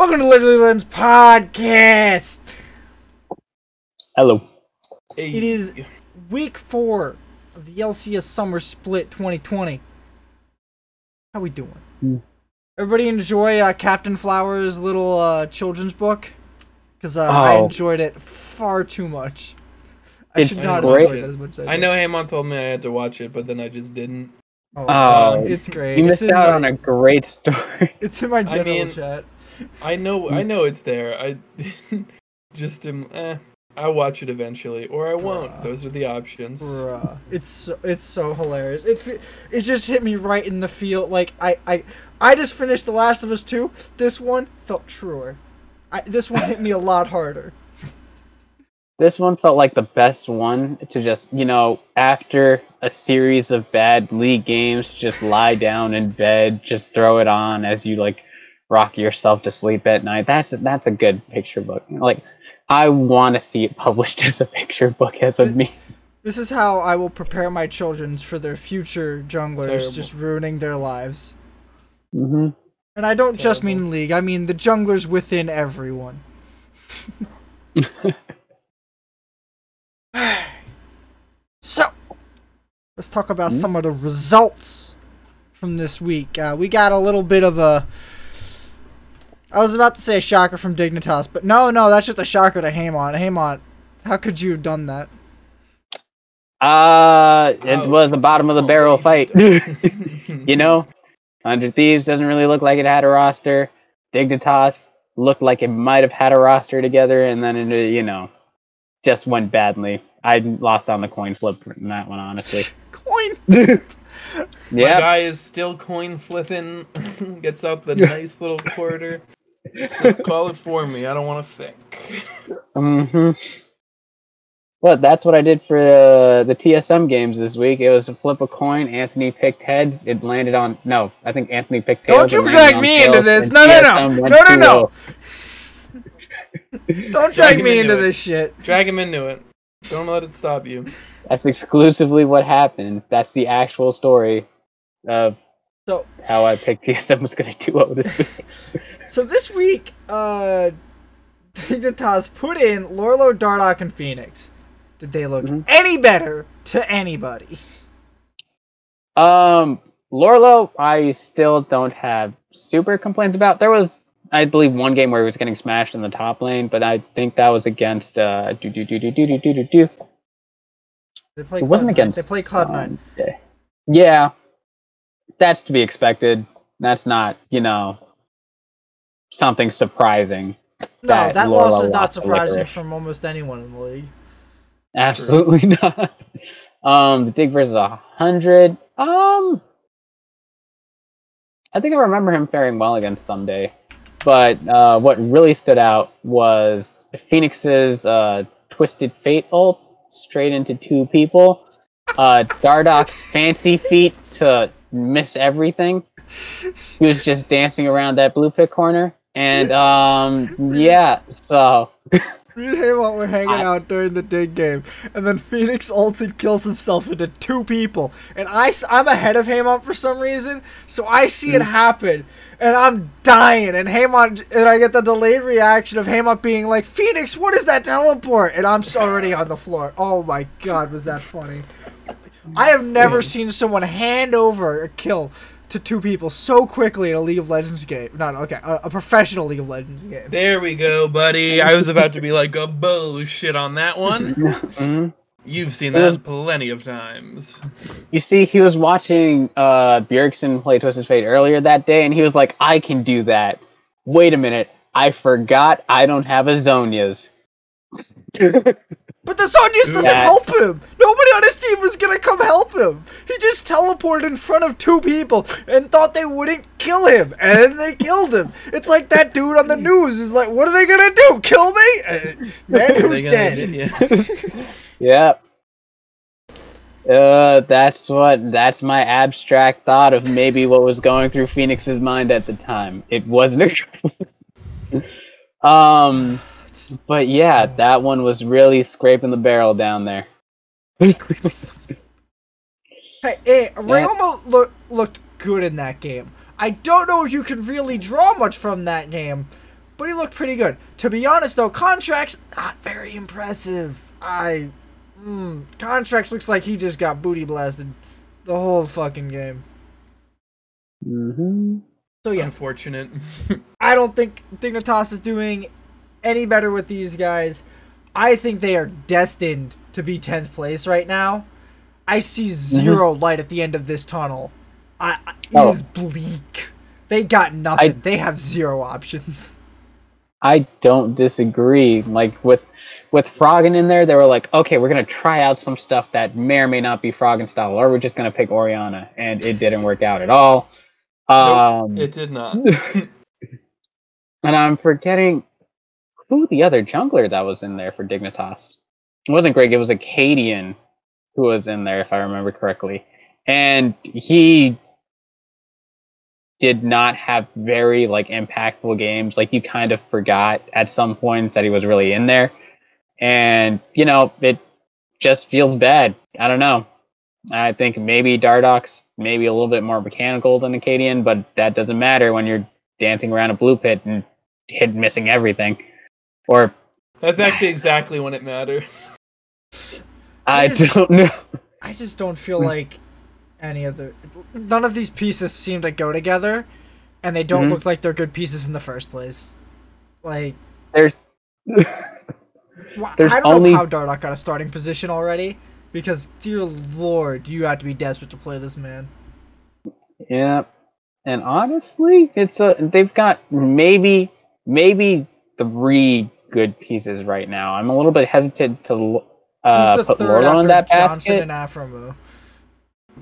Welcome to Literally Lens Podcast. Hello. It is week four of the LCS Summer Split 2020. How we doing? Hmm. Everybody enjoy uh, Captain Flowers' little uh, children's book? Because uh, I Oh. enjoyed it far too much. I It's should not great. enjoy it as much as I, I did. know Hamon told me I had to watch it, but then I just didn't. Oh, Oh, it's great. You missed out my, on a great story. It's in my general mean- chat. I know, I know it's there. I just am. Eh, I'll watch it eventually, or I won't. Bruh. Those are the options. Bruh, it's so, it's so hilarious. It it just hit me right in the feel. Like I I I just finished The Last of Us two. This one felt truer. I, this one hit me a lot harder. This one felt like the best one to just, you know, after a series of bad league games, just lie down in bed, just throw it on as you like rock yourself to sleep at night. That's that's a good picture book. Like I want to see it published as a picture book as a me. This is how I will prepare my children for their future junglers, Terrible. just ruining their lives. hmm And I don't just mean league. I mean the junglers within everyone. so, let's talk about Hmm? some of the results from this week. Uh, we got a little bit of a. I was about to say a shocker from Dignitas, but no, no, that's just a shocker to Hamon. Hamon, how could you have done that? Uh, it Oh, was the bottom of the oh, barrel wait. fight. you know, Hundred Thieves doesn't really look like it had a roster. Dignitas looked like it might have had a roster together, and then it, you know, just went badly. I lost on the coin flip in that one, honestly. Coin. My yeah, guy is still coin flipping. gets out the nice little quarter. Says, Call it for me. I don't want to think. hmm But that's what I did for uh, the TSM games this week. It was a flip a coin. Anthony picked heads. It landed on no. I think Anthony picked tails. Don't you drag me tails, into this. and No, no, no. No, no, no. Don't Drag drag me into into this shit. Drag him into it. Don't let it stop you. That's exclusively what happened. That's the actual story of So, how I picked TSM was going to 2-0 this week. So this week, uh, Dignitas put in Lourlo, Dardoch, and Fenix. Did they look Mhm. any better to anybody? Um, Lourlo, I still don't have super complaints about. There was, I believe, one game where he was getting smashed in the top lane, but I think that was against uh, do do do do do do do do. They play It wasn't Cloud9. against. They play Cloud Nine. Yeah, that's to be expected. That's not, you know, something surprising. No, that that loss is not surprising Licorice. from almost anyone in the league. Absolutely not. Um, the Dig versus a hundred. Um, I think I remember him faring well against Ssumday, but uh, what really stood out was Fenix's uh, Twisted Fate ult straight into two people. Uh, Dardoch's fancy feet to miss everything. He was just dancing around that blue pit corner, and um, yeah. So Me and were hanging I- out during the dig game, and then Fenix ulted kills himself into two people, and I, am ahead of Hamont for some reason, so I see Mm. it happen, and I'm dying, and Hamont, and I get the delayed reaction of Hamont being like, Fenix, what is that teleport? And I'm already on the floor. Oh my god, was that funny. I have never seen someone hand over a kill to two people so quickly in a League of Legends game. Not okay, a, a professional League of Legends game. There we go, buddy. I was about to be like a bullshit on that one. mhm. You've seen It was- that plenty of times. You see, he was watching uh, Bjergsen play Twisted Fate earlier that day, and he was like, I can do that. Wait a minute. I forgot I don't have a Zhonya's. But the Zhonya's doesn't That- help him. Nobody on his team was gonna come help him. He just teleported in front of two people and thought they wouldn't kill him, and they killed him. It's like that dude on the news is like, "What are they gonna do? Kill me?" Uh, man, who's dead? get ya? yep. Uh, that's what, that's my abstract thought of maybe what was going through Fenix's mind at the time. It wasn't a. um, but yeah, that one was really scraping the barrel down there. Hey, hey Ryoma look, looked good in that game. I don't know if you could really draw much from that game, but he looked pretty good. To be honest, though, Contractz not very impressive. I, mm, Contractz looks like he just got booty blasted the whole fucking game. hmm So yeah, Unfortunate. I don't think Dignitas is doing any better with these guys. I think they are destined to be 10th place right now. I see 0 light at the end of this tunnel. I, I- it Oh. is bleak. They got nothing. I- they have zero options. I don't disagree. Like with with Froggen in there, they were like, okay, we're gonna try out some stuff that may or may not be Froggen style, or we're just gonna pick Orianna, and it didn't work out at all. Um, it did not. and I'm forgetting who the other jungler that was in there for Dignitas. It wasn't Greg. It was Akaadian who was in there, if I remember correctly, and he did not have very like impactful games. Like you kind of forgot at some points that he was really in there, and you know it just feels bad. I don't know. I think maybe Dardoch's maybe a little bit more mechanical than Akaadian, but that doesn't matter when you're dancing around a blue pit and hit missing everything. Or That's actually exactly when it matters. I Yes. don't know. I just don't feel like any of the. None of these pieces seem to go together, and they don't Mhm. look like they're good pieces in the first place. Like, There's wh- There's I don't only- know how Dardoch got a starting position already, because, dear lord, you have to be desperate to play this man. yeah, and honestly, it's a they've got maybe maybe three good pieces right now. I'm a little bit hesitant to uh, put Lourlo in that Johnson basket.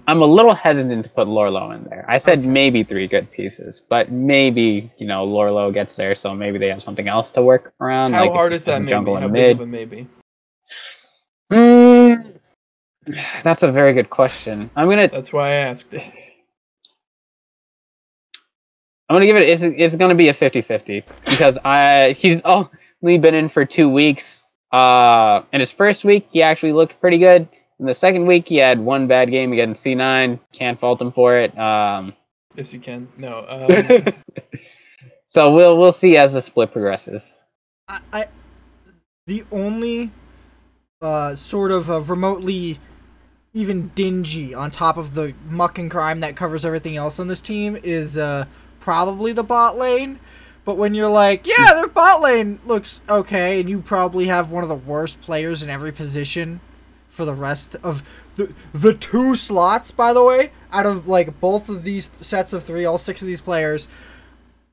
I'm a little hesitant to put Lourlo in there. I said Okay. maybe three good pieces, but maybe you know Lourlo gets there, so maybe they have something else to work around. How like hard is that maybe? How big of a maybe? Mm, that's a very good question. I'm gonna That's why I asked. It. I'm gonna give it. It's it's gonna be a 50-50 because I he's only been in for two weeks. Uh, in his first week, he actually looked pretty good. In the second week, he had one bad game against C9. Can't fault him for it. Um, Yes, you can. No. Um, so we'll we'll see as the split progresses. I, I the only uh, sort of uh, remotely even dingy on top of the muck and crime that covers everything else on this team is uh, probably the bot lane. But when you're like, yeah, their bot lane looks okay, and you probably have one of the worst players in every position for the rest of the the two slots, by the way, out of like both of these sets of three, all six of these players,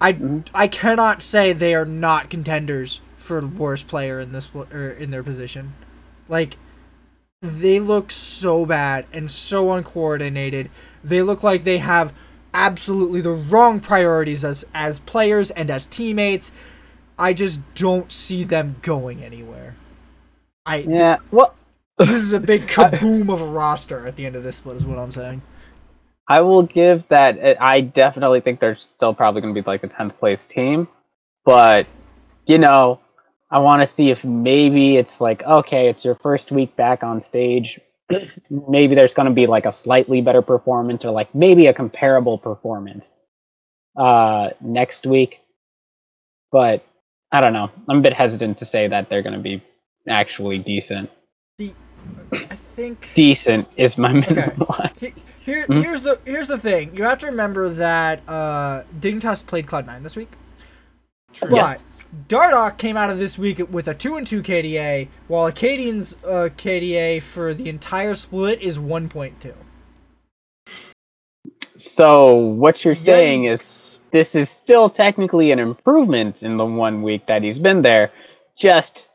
I Mhm. I cannot say they are not contenders for worst player in this or in their position. Like they look so bad and so uncoordinated. They look like they have absolutely the wrong priorities as as players and as teammates. I just don't see them going anywhere. I th- Yeah. Well, this is a big kaboom of a roster at the end of this split is what I'm saying. I will give that. I definitely think they're still probably going to be like a tenth place team, but you know, I want to see if maybe it's like okay, it's your first week back on stage. maybe there's going to be like a slightly better performance, or like maybe a comparable performance uh, next week. But I don't know. I'm a bit hesitant to say that they're going to be actually decent. I think Decent is my minimum line. He- Here, Mhm. here's the here's the thing. You have to remember that uh, Dignitas played Cloud Nine this week. True. But Yes. Dardoch came out of this week with a two and two KDA, while Akaadian's uh, KDA for the entire split is one point two. So what you're saying is this is still technically an improvement in the one week that he's been there, just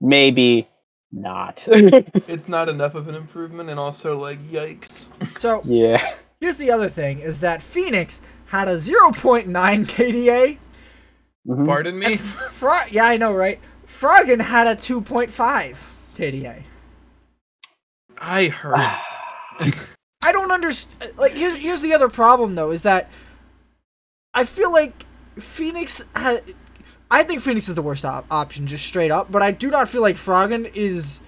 maybe not. it's not enough of an improvement, and also like yikes. So yeah. here's the other thing: is that Fenix had a zero point nine KDA. Mhm. Pardon me. Fro- yeah, I know, right? Froggen had a two point five KDA. I heard. I don't understand. Like, here's here's the other problem though is that I feel like Fenix has. I think Fenix is the worst op- option, just straight up. But I do not feel like Froggen is.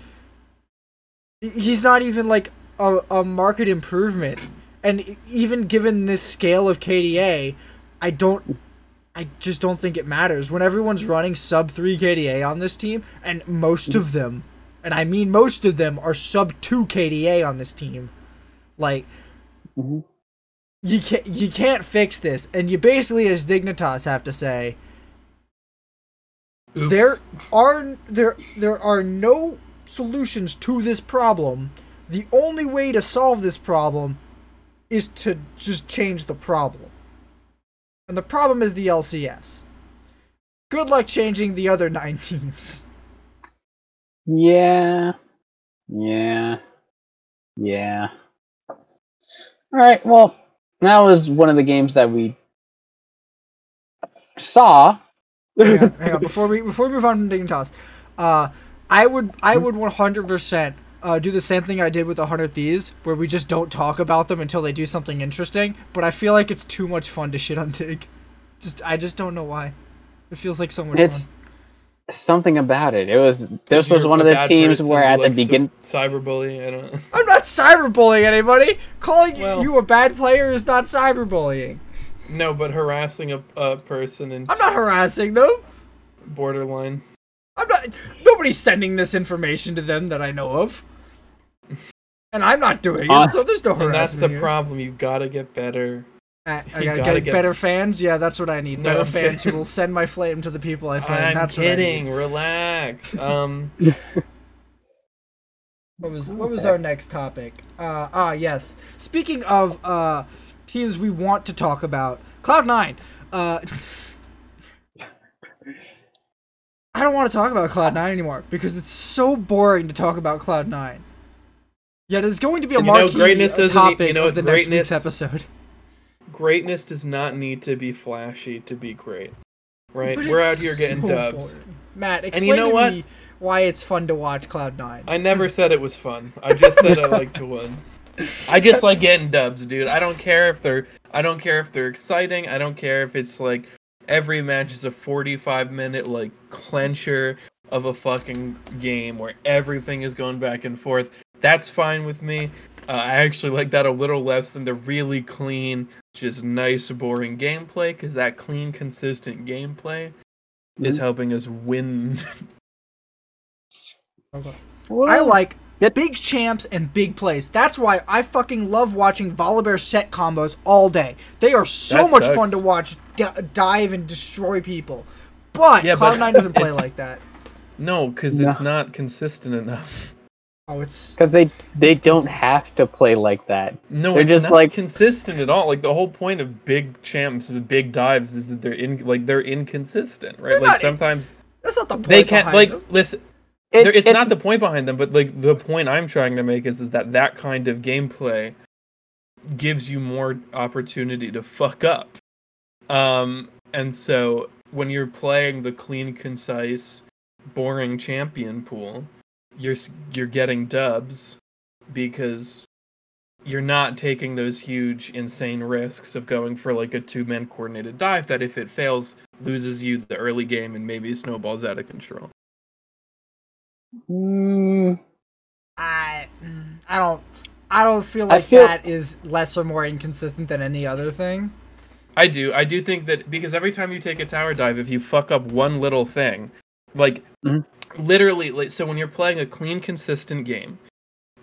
He's not even like a, a market improvement, and even given this scale of KDA, I don't. I just don't think it matters when everyone's running sub 3 KDA on this team, and most of them, and I mean most of them, are sub 2 KDA on this team. Like, Mhm. you can't you can't fix this, and you basically, as Dignitas, have to say Oops. there are there there are no solutions to this problem. The only way to solve this problem is to just change the problem. And the problem is the LCS. Good luck changing the other 9 teams. Yeah. Yeah. Yeah. All right. Well, that was one of the games that we saw. hang on, hang on. Before we before we move on from Dignitas, uh, I would I would 100% uh, do the same thing I did with the Hundred Thieves, where we just don't talk about them until they do something interesting. But I feel like it's too much fun to shit on Dig. Just I just don't know why. It feels like so much It's fun. something about it. It was this was one of the teams where at the likes to begin cyberbully. I don't. I'm not cyberbullying anybody. Calling Well- you a bad player is not cyberbullying. No, but harassing a, a person in I'm not harassing them. borderline. I'm not. Nobody's sending this information to them that I know of. And I'm not doing Uh, it, so there's no. And that's the here. problem. You gotta get better. I, I gotta, gotta get, get- better fans. Yeah, that's what I need. No, better I'm fans who will send my flame to the people I flame. I'm that's kidding. Relax. Um. What, I need. what was what was our next topic? Uh, ah, yes. Speaking of uh, teams we want to talk about, Cloud Nine. Uh, I don't want to talk about Cloud Nine anymore because it's so boring to talk about Cloud Nine. Yet it's going to be a You know, marquee greatness doesn't need- topic you know, of the next week's episode. greatness does not need to be flashy to be great. Right? But We're out here getting so dubs. boring. Matt, you know to what? me why it's fun to watch Cloud Nine. I never said it was fun. I just said I like to win. I just like getting dubs, dude. I don't care if they're I don't care if they're exciting. I don't care if it's like every match is a 45 minute like clencher of a fucking game where everything is going back and forth. That's fine with me. Uh, I actually like that a little less than the really clean, just nice, boring gameplay because that clean, consistent gameplay is Mhm. helping us win. Okay. I like It- big champs and big plays. That's why I fucking love watching Volibear set combos all day. They are so That much sucks. fun to watch d- dive and destroy people. But Yeah, Cloud9 doesn't play like that. no, because No. it's not consistent enough. Oh, it's because they they don't consistent. have to play like that. No, They're it's just not like- consistent at all. Like the whole point of big champs with big dives is that they're in like they're inconsistent, right? They're like not in- sometimes that's not the point they can't like them. listen. It- there- it's, not the point behind them, but like the point I'm trying to make is is that that kind of gameplay gives you more opportunity to fuck up. Um, and so when you're playing the clean, concise, boring champion pool, you're you're getting dubs because you're not taking those huge, insane risks of going for like a two-man coordinated dive that if it fails loses you the early game and maybe snowballs out of control. Mm, I mm, I don't I don't feel like feel- that is less or more inconsistent than any other thing. I do. I do think that because every time you take a tower dive, if you fuck up one little thing, like Mhm. Literally, like, so when you're playing a clean, consistent game,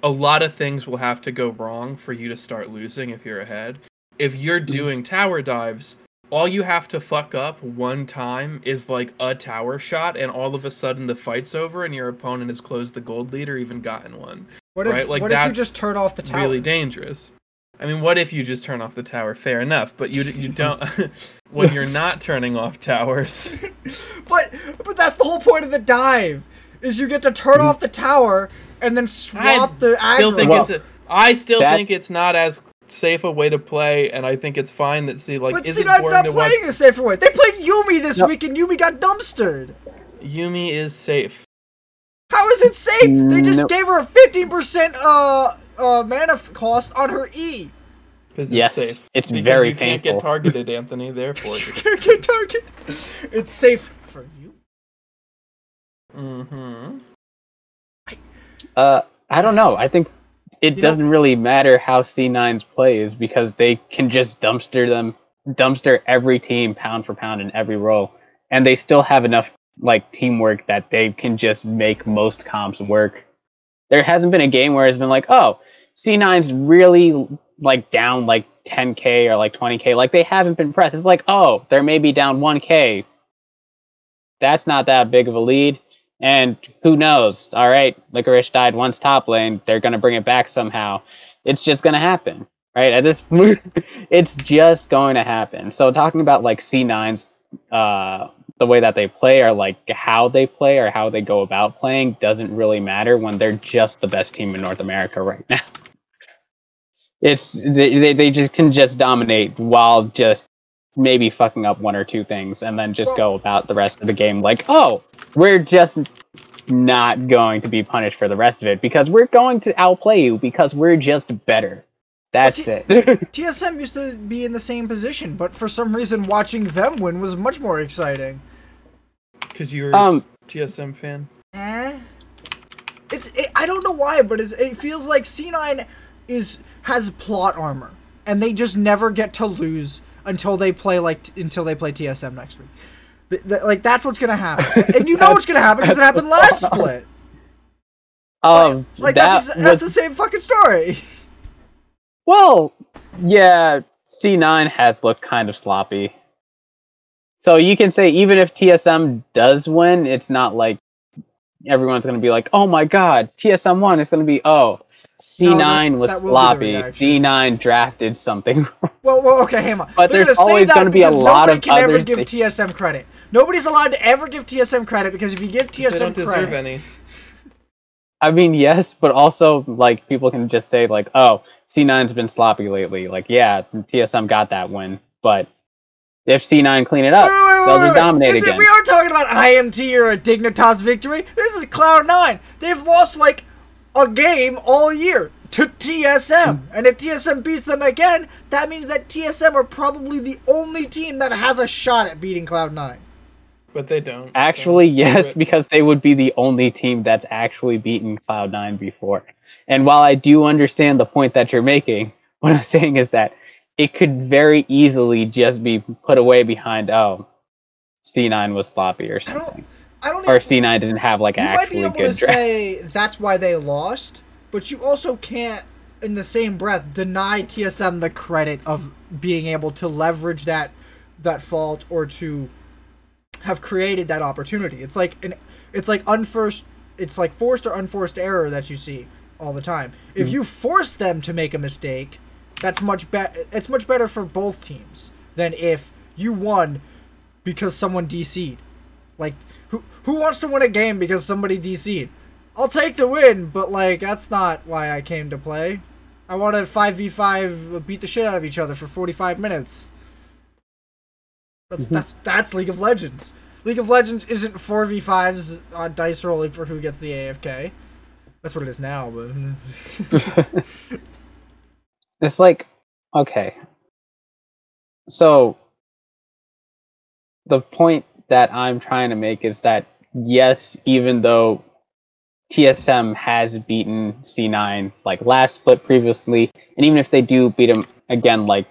a lot of things will have to go wrong for you to start losing if you're ahead. If you're mm-hmm. doing tower dives, all you have to fuck up one time is like a tower shot, and all of a sudden the fight's over, and your opponent has closed the gold lead or even gotten one. What if Right, like, what if you just turn off the tower? Really dangerous. I mean, what if you just turn off the tower? Fair enough, but you you don't when you're not turning off towers. But but that's the whole point of the dive is you get to turn off the tower and then swap the I still aggro. think Well, it's a, I still that- think it's not as safe a way to play, and I think it's fine that see like but is see, it not to watch? playing a safer way. They played Yuumi this No. week and Yuumi got dumpstered. Yuumi is safe. How is it safe? They just No. gave her a fifteen percent uh uh mana f- cost on her E. Because Yes, it's safe. it's because very you can't get targeted, Anthony. Therefore, You can't get target. It's safe for you. mm-hmm. uh, I don't know. I think it You doesn't really matter how C9's plays because they can just dumpster them dumpster every team pound for pound in every role, and they still have enough like teamwork that they can just make most comps work. There hasn't been a game where it's been like, oh, C9's really like down like 10k or like 20k. Like they haven't been pressed. It's like, oh, they're maybe down 1k. That's not that big of a lead. And who knows? All right, Licorice died once top lane. They're gonna bring it back somehow. It's just gonna happen, right? At this, it's just going to happen. So talking about like C9's, uh, the way that they play or like how they play or how they go about playing doesn't really matter when they're just the best team in North America right now. It's they, they, just can just dominate while just maybe fucking up one or two things and then just go about the rest of the game like, oh, we're just not going to be punished for the rest of it because we're going to outplay you because we're just better. That's But it. TSM used to be in the same position, but for some reason, watching them win was much more exciting. Because you're Um, a TSM fan. Eh? It's it, I don't know why, but it's, it feels like C9 is has plot armor, and they just never get to lose until they play like t- until they play TSM next week. Th- th- like that's what's gonna happen, and you know what's gonna happen because it happened last split. um, Like that that's ex- that's the same fucking story. Well, yeah, C9 has looked kind of sloppy. So you can say even if TSM does win, it's not like everyone's going to be like, "Oh my god, TSM won." It's going to be, "Oh, C9 was that will be the sloppy. reaction. C9 drafted something." Well, well okay, hang on. But They're there's gonna say always gonna be a because lot nobody of can ever give that- TSM credit. Nobody's allowed to ever give TSM credit because if you give TSM They don't TSM deserve credit, any. I mean, yes, but also like people can just say like, "Oh, C9's been sloppy lately." Like, yeah, TSM got that win, but if C9 clean it up, Wait, wait, wait, they'll wait, just wait. dominate Is it- again. we aren't talking about IMT or a Dignitas victory. This is Cloud9. They've lost like a game all year to TSM. Hmm. And if TSM beats them again, that means that TSM are probably the only team that has a shot at beating Cloud9. But they don't. so Actually, yes, screw because they would be the only team that's actually beaten Cloud9 before. And while I do understand the point that you're making, what I'm saying is that it could very easily just be put away behind, oh, C9 was sloppy or I don't something. I don't Or even, C9 didn't have like you might be actually able to good draft. say that's why they lost, but you also can't in the same breath deny TSM the credit of being able to leverage that that fault or to have created that opportunity. It's like an it's like unforced it's like forced or unforced error that you see all the time. If Mm-hmm. you force them to make a mistake, that's much better it's much better for both teams than if you won because someone DC'd. Like who who wants to win a game because somebody DC'd? I'll take the win, but like that's not why I came to play. I wanted 5v5 beat the shit out of each other for 45 minutes. That's mm-hmm. that's that's League of Legends. League of Legends isn't 4v5s on dice rolling for who gets the AFK. That's what it is now, but It's like, okay. So, the point that I'm trying to make is that, yes, even though TSM has beaten C9 like last split previously, and even if they do beat him again like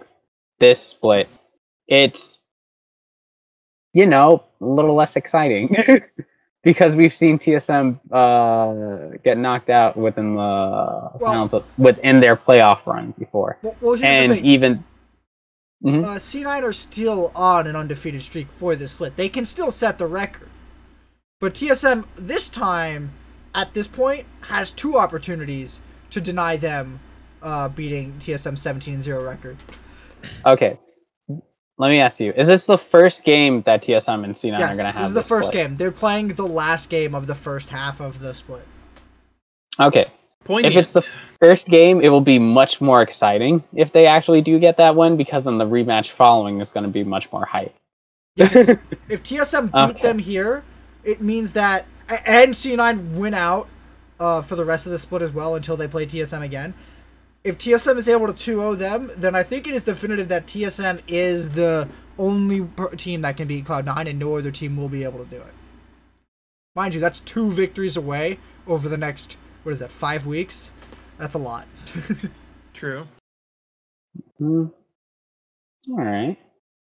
this split, it's, you know, a little less exciting. because we've seen TSM uh, get knocked out within the finals of- within their playoff run before, well, well and the even Mhm. Uh, C9 are still on an undefeated streak for this split. They can still set the record. But TSM, this time, at this point, has two opportunities to deny them uh, beating TSM 17 0 record. okay. Let me ask you: Is this the first game that TSM and C9 yes, are going to have? this is the first split? game. They're playing the last game of the first half of the split. Okay, Poignant. if it's the first game, it will be much more exciting if they actually do get that one, because then the rematch following is going to be much more hype. Yes. if TSM beat Okay. them here, it means that and C9 win out uh, for the rest of the split as well until they play TSM again. If TSM is able to 2-0 them, then I think it is definitive that TSM is the only team that can beat Cloud9 and no other team will be able to do it. Mind you, that's two victories away over the next what is that, 5 weeks? That's a lot. True. Hmm. All right.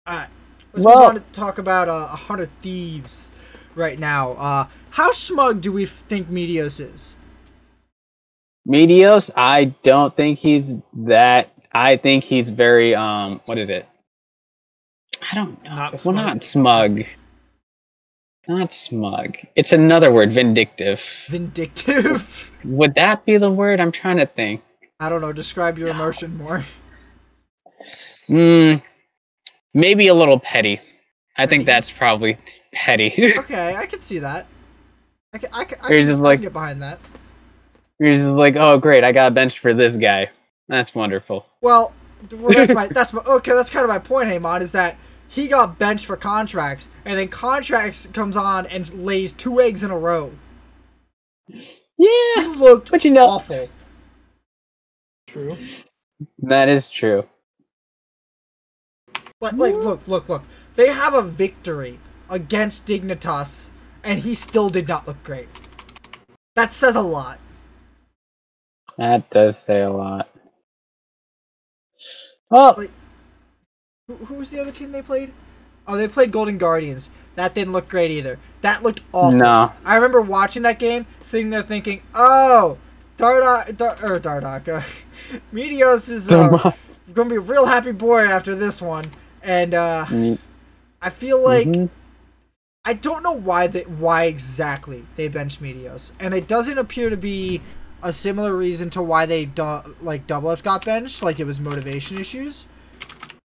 All right. Let's Well- move on to talk about uh, a hundred thieves right now. Uh, how smug do we f- think Meteos is? Meteos, I don't think he's that. I think he's very um. What is it? I don't know. Not well, smug? not smug. Not smug. It's another word. Vindictive. Vindictive. Would that be the word? I'm trying to think. I don't know. Describe your emotion more. Hmm. Maybe a little petty. I think that's probably petty. Okay, I can see that. I can, I can, I can, just I like- can get behind that. You're just like, oh great, I got benched for this guy. That's wonderful. Well, well, that's my that's my okay. That's kind of my point, Haymon, is that he got benched for Contractz, and then Contractz comes on and lays two eggs in a row. Yeah, He looked but you know awful. True. that is true. Like, like, look, look, look. They have a victory against Dignitas, and he still did not look great. That says a lot. That does say a lot. Oh, Like- Who, who was the other team they played? Oh, they played Golden Guardians. That didn't look great either. That looked awful. No. I remember watching that game, sitting there thinking, "Oh, Dardoch, Dar- or Dardoch, uh, Meteos is uh, gonna be a real happy boy after this one." And uh, Mm, I feel like mhm. I don't know why they, why exactly they benched Meteos, and it doesn't appear to be a similar reason to why they do, like Double F got benched, like it was motivation issues.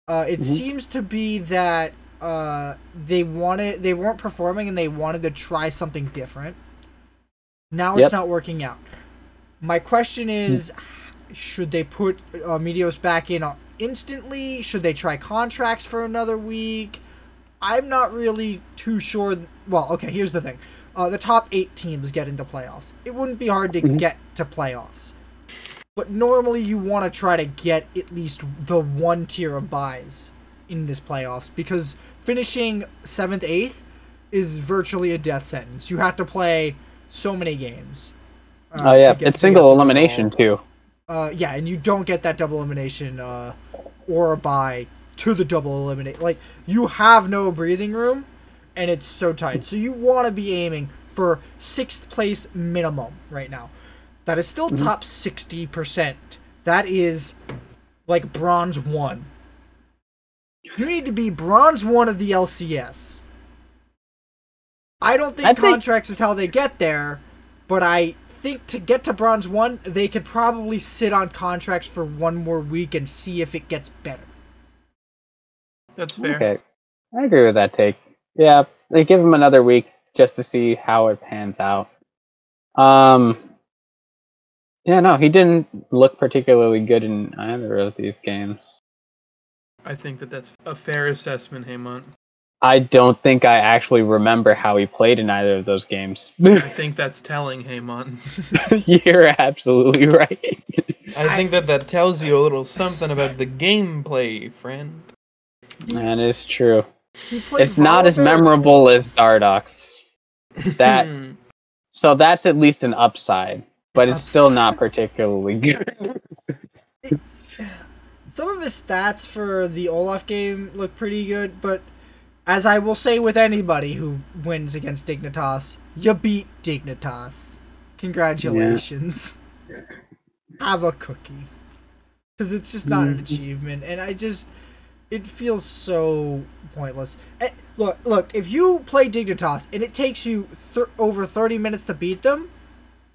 Uh, it Mhm. seems to be that uh, they wanted they weren't performing and they wanted to try something different. Now it's not working out. My question is, should they put uh, Meteos back in uh, instantly? Should they try Contractz for another week? I'm not really too sure. Well, okay, here's the thing. Uh, the top eight teams get into playoffs. It wouldn't be hard to Mhm. get to playoffs. But normally you want to try to get at least the one tier of buys in this playoffs because finishing 7th, 8th is virtually a death sentence. You have to play so many games. uh, oh yeah, it's single elimination too. Uh, yeah, and you don't get that double elimination uh, or a bye to the double eliminate. Like you have no breathing room, and it's so tight. So you want to be aiming for sixth place minimum right now. That is still mm-hmm. top sixty percent. That is like bronze one. You need to be bronze one of the LCS. I don't think I'd say- Contractz is how they get there, but I think to get to bronze one, they could probably sit on Contractz for one more week and see if it gets better. That's fair. Okay, I agree with that take. Yeah, they give him another week just to see how it pans out. Um, yeah, no, he didn't look particularly good in either of these games. I think that that's a fair assessment, Haymont. I don't think I actually remember how he played in either of those games. I think that's telling, Haymont. You're absolutely right. I think that that tells you a little something about the gameplay, friend. that is true. He played It's not as memorable as Dardoch's. That so that's at least an upside, but it's still not particularly good. Some of his stats for the Olaf game look pretty good, but as I will say with anybody who wins against Dignitas, you beat Dignitas. Congratulations. Have a cookie. Because it's just not an Mhm. achievement, and I just. It feels so pointless. Eh, look, look. If you play Dignitas and it takes you thir- over thirty minutes to beat them,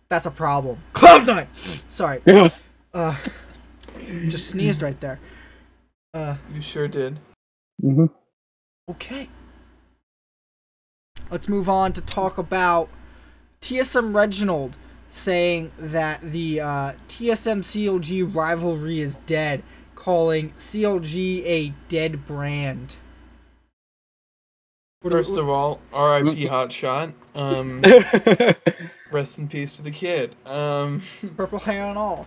that's a problem. Cloud Nine. Sorry. Uh, just sneezed right there. Uh, You sure did. Mhm. okay. Let's move on to talk about TSM Reginald saying that the uh, TSM CLG rivalry is dead, calling CLG a dead brand. First of all, R.I.P. Hotshot. Um, rest in peace to the kid. Um, purple hair and all.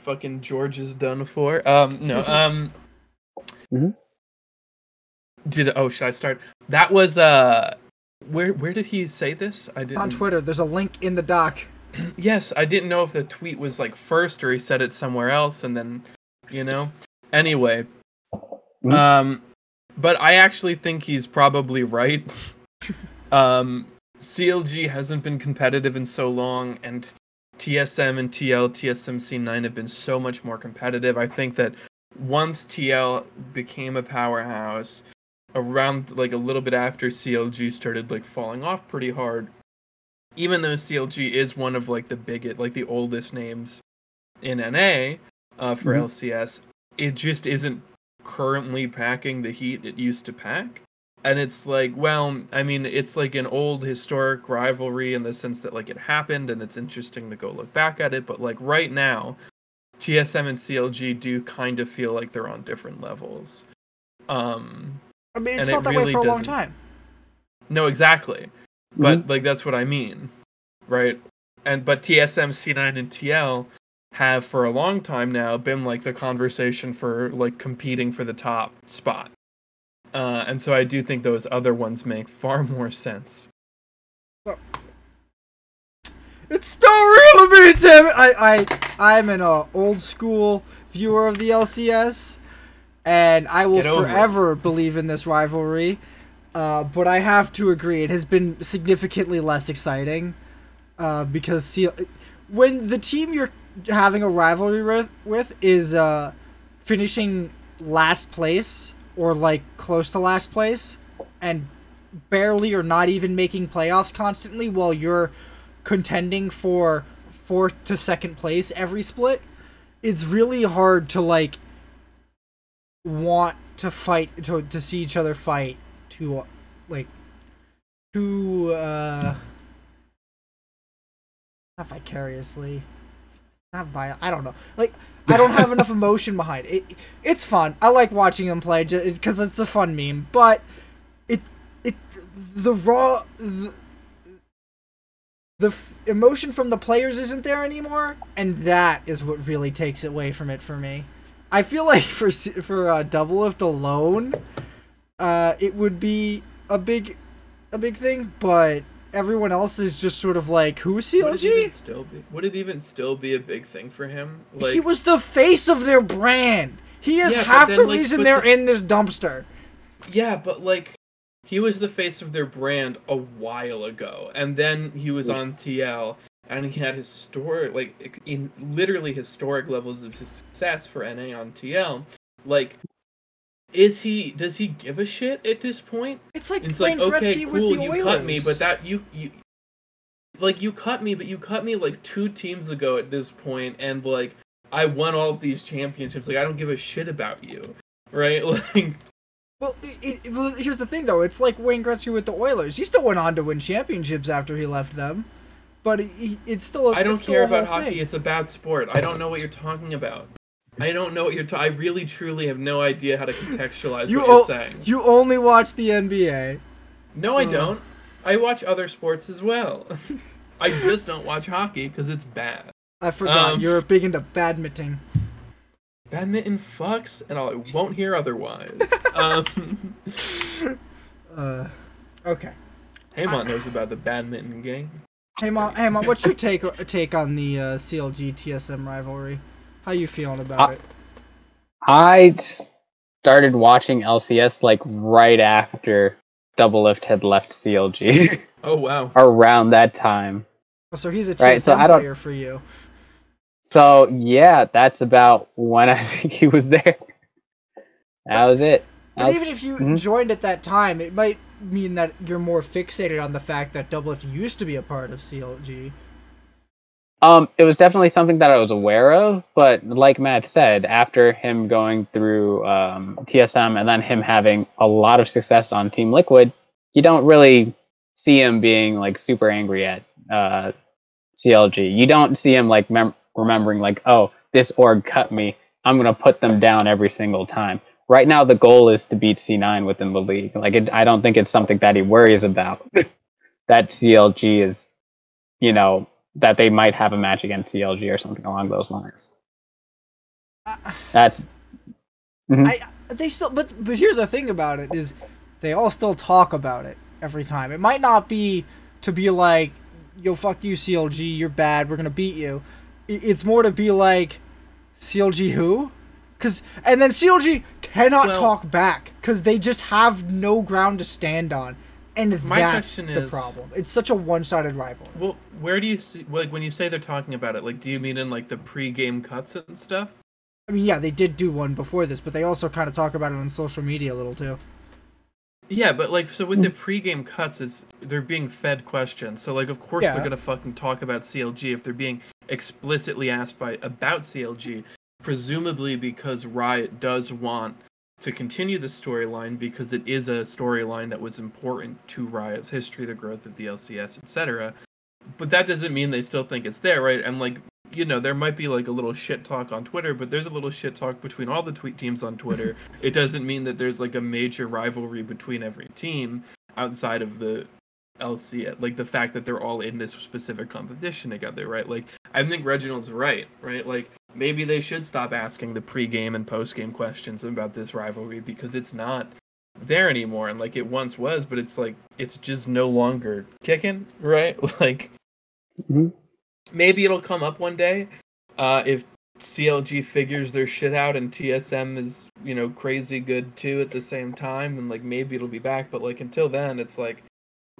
fucking George is done for. Um, no. Um, Mhm. did oh should I start? That was uh, where where did he say this? I didn't. on Twitter. There's a link in the doc. Yes, I didn't know if the tweet was like first or he said it somewhere else and then, you know. Anyway, Mhm. um but I actually think he's probably right. um, CLG hasn't been competitive in so long, and TSM and TL, TSM C9 have been so much more competitive. I think that once TL became a powerhouse, around like a little bit after CLG started like falling off pretty hard, even though CLG is one of like the biggest, like the oldest names in NA uh, for Mhm. LCS, it just isn't currently packing the heat it used to pack. And it's like, well, I mean, it's like an old historic rivalry in the sense that like it happened and it's interesting to go look back at it. But like right now, TSM and CLG do kind of feel like they're on different levels. Um, I mean, And it's it felt that way for a long doesn't- time. no, exactly. But like that's what I mean, right? And but TSM, C9, and TL have for a long time now been like the conversation for like competing for the top spot. Uh, and so I do think those other ones make far more sense. It's still real to me, Tim. I, I, I'm an uh, old school viewer of the LCS, and I will Get over it. forever believe in this rivalry. Uh, but I have to agree, it has been significantly less exciting. Uh, because C- when the team you're having a rivalry with, with is uh, finishing last place or like close to last place, and barely or not even making playoffs constantly, while you're contending for fourth to second place every split, it's really hard to like want to fight to to see each other fight to like to uh not vicariously not violent I don't know like I don't have enough emotion behind it. it it's fun I like watching them play because it's a fun meme but it it the raw the, the f- emotion from the players isn't there anymore, and that is what really takes it away from it for me. I feel like for for uh, Doublelift alone, uh, it would be a big, a big thing, but everyone else is just sort of like, who's Would it CLG? still be? Would it even still be a big thing for him? Like, he was the face of their brand. He is Yeah, half then, the like, reason they're the- in this dumpster. Yeah, but like he was the face of their brand a while ago, and then he was on TL, and he had historic, like in literally historic levels of success for NA on TL. Like, is he? Does he give a shit at this point? It's like It's Wayne like, okay, Gretzky with cool, the you Oilers. cut me, but that you you. Like you cut me, but you cut me like two teams ago at this point, and like I won all of these championships. Like I don't give a shit about you, right? Like Well, it, it, well, here's the thing, though. It's like Wayne Gretzky with the Oilers. He still went on to win championships after he left them, but he, it's still. I don't care a about hockey. thing. It's a bad sport. I don't know what you're talking about. I don't know what you're. Ta- I really, truly have no idea how to contextualize You what you're o- saying. you only watch the NBA. No, I Uh. don't. I watch other sports as well. I just don't watch hockey because it's bad. I forgot Um, you're big into badminton. Badminton fucks, and I won't hear otherwise. um, Uh, okay. Knows about the badminton game. Hey mom, hey mom, what's your take take on the uh, CLG TSM rivalry? How you feeling about Uh, it? I started watching LCS like right after Doublelift had left CLG Oh wow. around that time. Oh, so he's a TSM right, so I don't- player for you. So yeah, that's about when I think he was there. That was it. But That- even if you Mhm. joined at that time, it might mean that you're more fixated on the fact that Doublelift used to be a part of CLG. Um, it was definitely something that I was aware of, but like Matt said, after him going through um, TSM and then him having a lot of success on Team Liquid, you don't really see him being like super angry at uh, CLG. You don't see him like mem- remembering like, oh, this org cut me. I'm gonna put them down every single time. Right now, the goal is to beat C9 within the league. Like, it, I don't think it's something that he worries about. that CLG is, you know, that they might have a match against CLG or something along those lines. I, That's mm-hmm. I they still, but but here's the thing about it is, they all still talk about it every time. It might not be to be like, yo, fuck you, CLG, you're bad, we're gonna beat you. It's more to be like, CLG who? Cause and then CLG cannot Well- talk back because they just have no ground to stand on, and My that's question the is- problem. It's such a one-sided rivalry. Well, where do you see like when you say they're talking about it? Like, do you mean in like the pre-game cuts and stuff? I mean, yeah, they did do one before this, but they also kind of talk about it on social media a little too. Yeah, but like, so with the mm. pre-game cuts, it's they're being fed questions. So like, of course Yeah. they're gonna fucking talk about CLG if they're being explicitly asked by about CLG, presumably because Riot does want to continue the storyline because it is a storyline that was important to Riot's history, the growth of the LCS, etc. But that doesn't mean they still think it's there, right? And like, you know, there might be like a little shit talk on Twitter, but there's a little shit talk between all the tweet teams on Twitter. it doesn't mean that there's like a major rivalry between every team outside of the LC, like the fact that they're all in this specific competition together, right? Like, I think Reginald's right, right? Like, maybe they should stop asking the pre-game and post-game questions about this rivalry because it's not there anymore, and like it once was, but it's like it's just no longer kicking, right? Like, Mhm. maybe it'll come up one day uh, if CLG figures their shit out and TSM is you know crazy good too at the same time, and like maybe it'll be back. But like until then, it's like,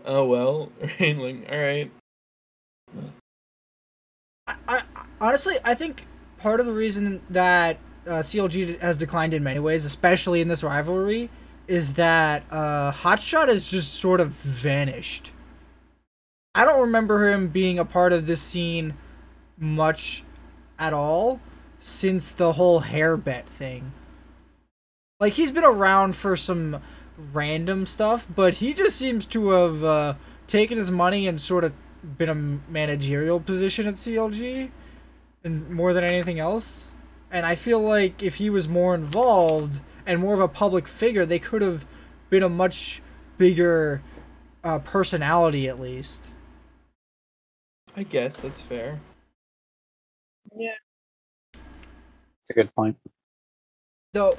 oh well, right? Like all right, I, I honestly, I think part of the reason that uh, CLG has declined in many ways, especially in this rivalry, is that uh, Hotshot has just sort of vanished. I don't remember him being a part of this scene much at all since the whole hair bet thing. Like he's been around for some random stuff, but he just seems to have uh, taken his money and sort of been a managerial position at CLG, and more than anything else. And I feel like if he was more involved and more of a public figure, they could have been a much bigger uh, personality at least. I guess that's fair. Yeah, it's a good point. Though,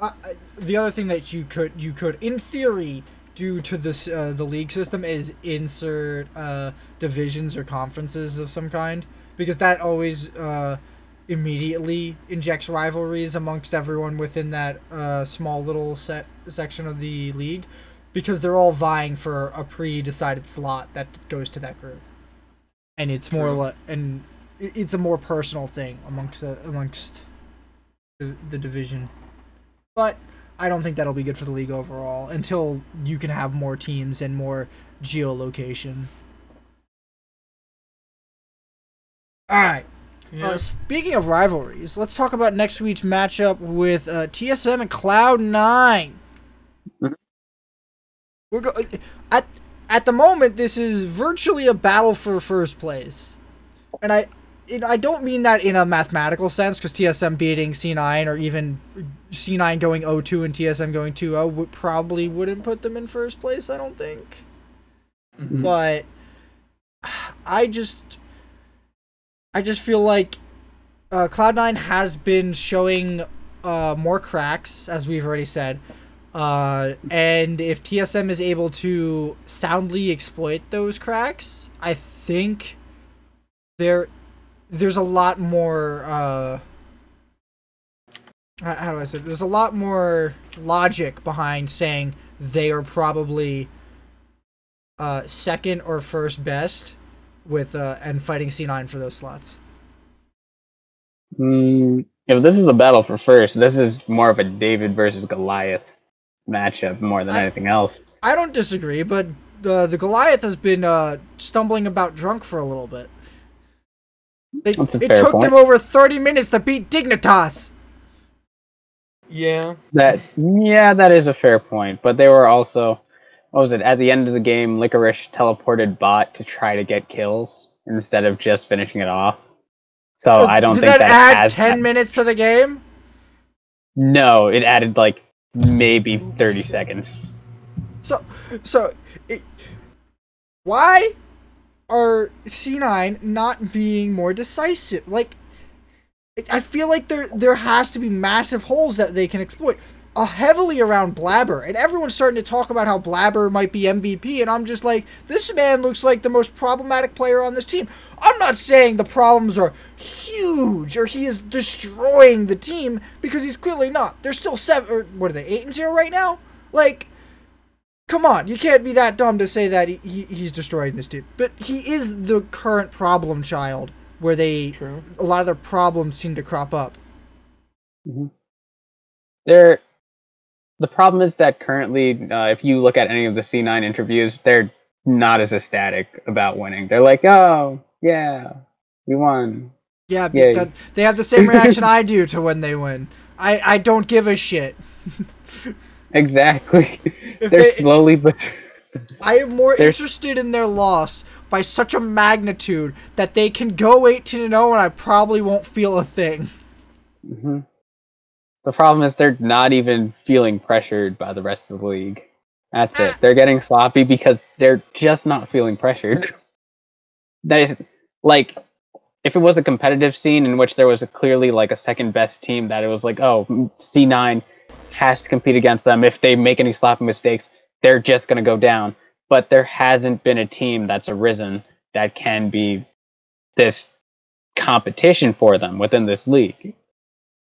I I- the other thing that you could you could in theory do to this uh, the league system is insert uh, divisions or conferences of some kind because that always uh, immediately injects rivalries amongst everyone within that uh, small little set section of the league because they're all vying for a pre-decided slot that goes to that group. And it's more like and it's a more personal thing amongst the, amongst the, the division. But I don't think that'll be good for the league overall until you can have more teams and more geolocation. All right. Yeah. Uh, speaking of rivalries, let's talk about next week's matchup with uh, TSM and Cloud 9 Mhm. We're go- at at the moment. This is virtually a battle for first place, and I it, I don't mean that in a mathematical sense because TSM beating C9 or even C9 going 0-2 and TSM going 2-0 would probably wouldn't put them in first place. I don't think Mhm. but I just I just feel like uh, Cloud9 has been showing uh, more cracks, as we've already said. Uh, and if TSM is able to soundly exploit those cracks, I think there there's a lot more uh, how do I say it? there's a lot more logic behind saying they are probably uh, second or first best with uh, and fighting C9 for those slots. Mm, if this is a battle for first, this is more of a David versus Goliath matchup more than I- anything else. I don't disagree, but the the Goliath has been uh, stumbling about drunk for a little bit. They, That's a it fair took point. them over 30 minutes to beat Dignitas. yeah. That yeah, that is a fair point. But they were also what was it at the end of the game? Licorice teleported bot to try to get kills instead of just finishing it off. So Oh, I don't think that, that, add 10 minutes to the game? No, it added like maybe thirty seconds. So, so it, why are C9 not being more decisive? Like, I- I feel like there there has to be massive holes that they can exploit. Uh, heavily around Blabber, and everyone's starting to talk about how Blabber might be MVP, and I'm just like, this man looks like the most problematic player on this team. I'm not saying the problems are huge or he is destroying the team because he's clearly not. They're still seven, or what are they, eight and zero right now? Like, come on, you can't be that dumb to say that he, he, he's destroying this team. But he is the current problem child where they True. a lot of their problems seem to crop up. They're the problem is that currently, uh, if you look at any of the C9 interviews, they're not as ecstatic about winning. They're like, "Oh, yeah, we won." Yeah, they have the same reaction I do to when they win. I, I don't give a shit. Exactly. If they're they- slowly but I am more There's- interested in their loss by such a magnitude that they can go 18 and 0 and I probably won't feel a thing. hmm The problem is they're not even feeling pressured by the rest of the league. That's it. They're getting sloppy because they're just not feeling pressured. That is like if it was a competitive scene in which there was clearly like a second best team that it was like, oh, C9 has to compete against them. If they make any sloppy mistakes, they're just going to go down. But there hasn't been a team that's arisen that can be this competition for them within this league.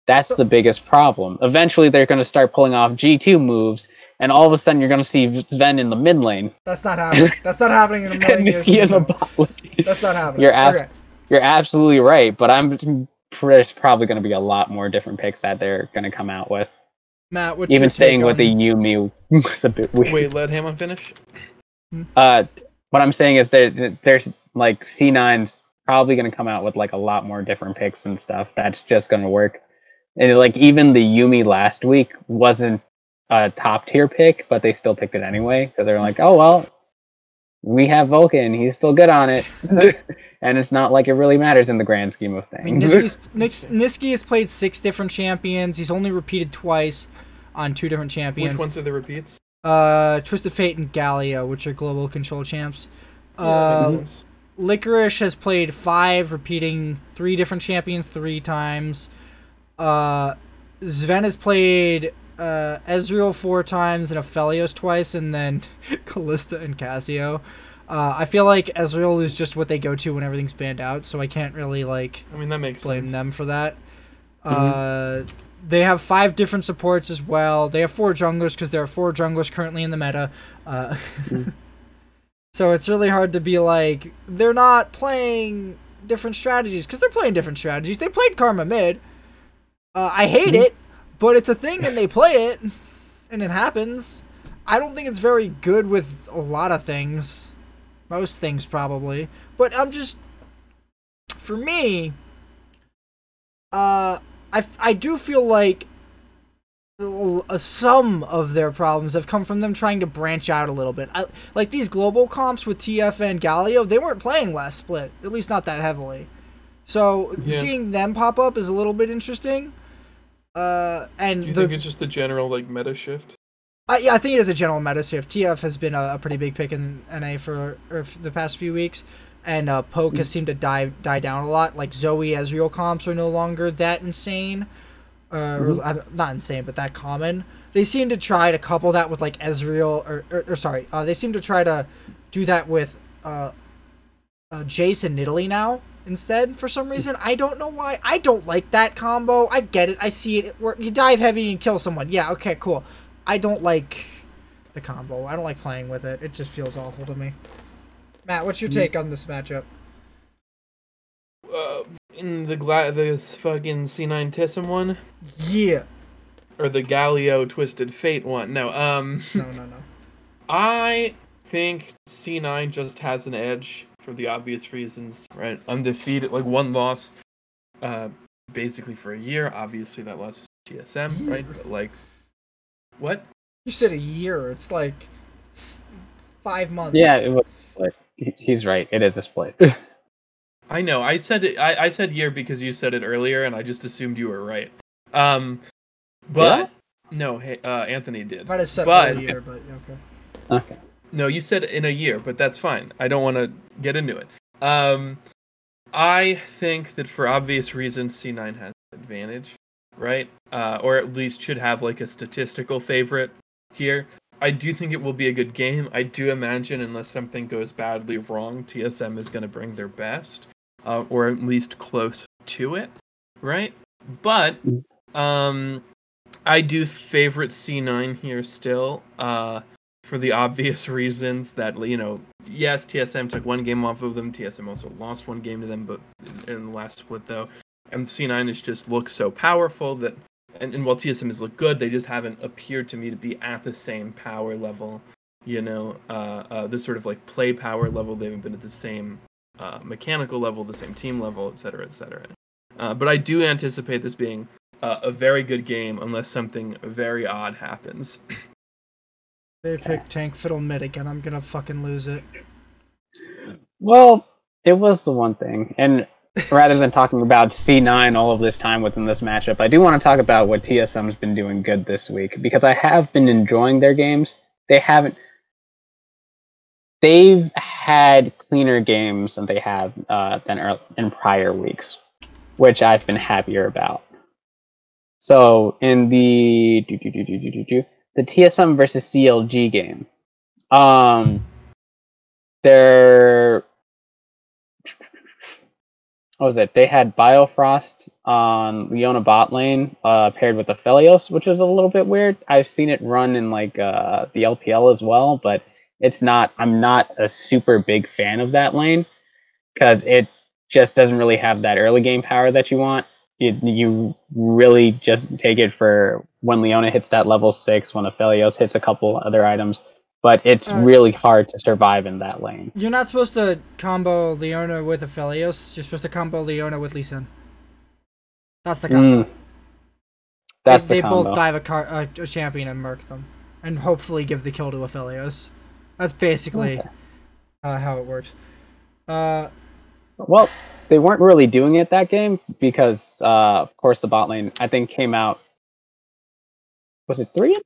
That's the biggest problem. Eventually, they're going to start pulling off G2 moves, and all of a sudden, you're going to see Sven in the mid lane That's not happening. That's not happening in a million and years. In the now. bot lane. That's not happening. You're ab- okay. You're absolutely right, but I'm there's probably going to be a lot more different picks that they're going to come out with. Matt, what's Even your staying take with the on- Yuumi was a bit weird. Wait, let him finish. Uh, what I'm saying is that there's like C9's probably going to come out with like a lot more different picks and stuff. That's just going to work. And like even the Yuumi last week wasn't a top tier pick, but they still picked it anyway because they're like, oh well, we have Vulcan. He's still good on it, and it's not like it really matters in the grand scheme of I mean, things. Nisqy's, Nis- Niski has played six different champions. He's only repeated twice on two different champions. Which ones are the repeats? Uh, Twisted Fate and Galio, which are global control champs. Yeah, Uh. Licorice has played five, repeating three different champions three times. Uh, Sven has played uh, Ezreal four times and Aphelios twice, and then Kalista and Cassio. Uh, I feel like Ezreal is just what they go to when everything's banned out, so I can't really like I mean, that makes blame sense. them for that. Uh, they have five different supports as well. They have four junglers because there are four junglers currently in the meta. Uh, so it's really hard to be like they're not playing different strategies because they're playing different strategies. They played Karma mid. Uh, I hate it, but it's a thing and they play it, and it happens. I don't think it's very good with a lot of things, most things probably. But I'm just, for me, uh, I, I do feel like some of their problems have come from them trying to branch out a little bit. I, like these global comps with TF and Galio, they weren't playing last split, at least not that heavily. So Yeah. seeing them pop up is a little bit interesting. Uh, and Do you the, think it's just the general like meta shift? uh, yeah, I think it is a general meta shift. TF has been a, a pretty big pick in NA for, or f- the past few weeks, and uh, Poke has seemed to die die down a lot. Like Zoe Ezreal comps are no longer that insane, uh, or uh, not insane, but that common. They seem to try to couple that with like Ezreal, or, or, or sorry, uh, they seem to try to do that with uh, uh, Jace and Nidalee now instead for some reason. I don't know why. I don't like that combo. I get it. I see it. it work. You dive heavy and kill someone. Yeah, okay, cool. I don't like the combo. I don't like playing with it. It just feels awful to me. Matt, what's your take on this matchup? Uh, in the gla- this fucking C9 Tissim one Yeah. or the Galio Twisted Fate one? No. Um, No, no, no. I think C9 just has an edge for the obvious reasons, right? Undefeated, like one loss, uh, basically for a year. Obviously, that loss was TSM, right? But like, what? You said a year. It's like s- five months. yeah, it was split. He's right. It is a split. I know. I said it. I, I said year because you said it earlier, and I just assumed you were right. Um, but no, hey, uh, Anthony did. Might have said But- a year, but okay. okay. No, you said in a year, but that's fine. I don't want to get into it. Um, I think that for obvious reasons, C9 has an advantage. right? Uh, or at least should have like a statistical favorite here. I do think it will be a good game. I do imagine, unless something goes badly wrong, TSM is going to bring their best, uh, or at least close to it, right? But um, I do favorite C9 here still, uh, for the obvious reasons that you know, yes, TSM took one game off of them. TSM also lost one game to them, but in the last split though, and C9 has just looked so powerful that and, and while TSM has looked good, they just haven't appeared to me to be at the same power level. You know, uh, uh, this sort of like play power level. They haven't been at the same uh, mechanical level, the same team level, et cetera, et cetera. Uh, but I do anticipate this being a very good game unless something very odd happens. They picked Tank Fiddle mid again. I'm gonna fucking lose it. Well, it was the one thing, and rather than talking about C9 all of this time within this matchup, I do want to talk about what TSM's been doing good this week because I have been enjoying their games. They haven't. They've had cleaner games than they have uh, than ear- in prior weeks, which I've been happier about. So in the do, do, do, the TSM versus CLG game, um, they're what was it? They had Biofrost on Leona bot lane uh, paired with Aphelios, which was a little bit weird. I've seen it run in like uh, the LPL as well, but it's not. I'm not a super big fan of that lane because it just doesn't really have that early game power that you want. You, you really just take it for when Leona hits that level six, when Aphelios hits a couple other items, but it's Uh, really hard to survive in that lane. You're not supposed to combo Leona with Aphelios. You're supposed to combo Leona with Lee Sin. That's the combo. Mm. That's they the they combo. both dive a, car- a, a champion and murk them, and hopefully give the kill to Aphelios. That's basically Okay. uh, how it works. Uh, Well, they weren't really doing it that game because, uh, of course, the bot lane I think came out. Was it three?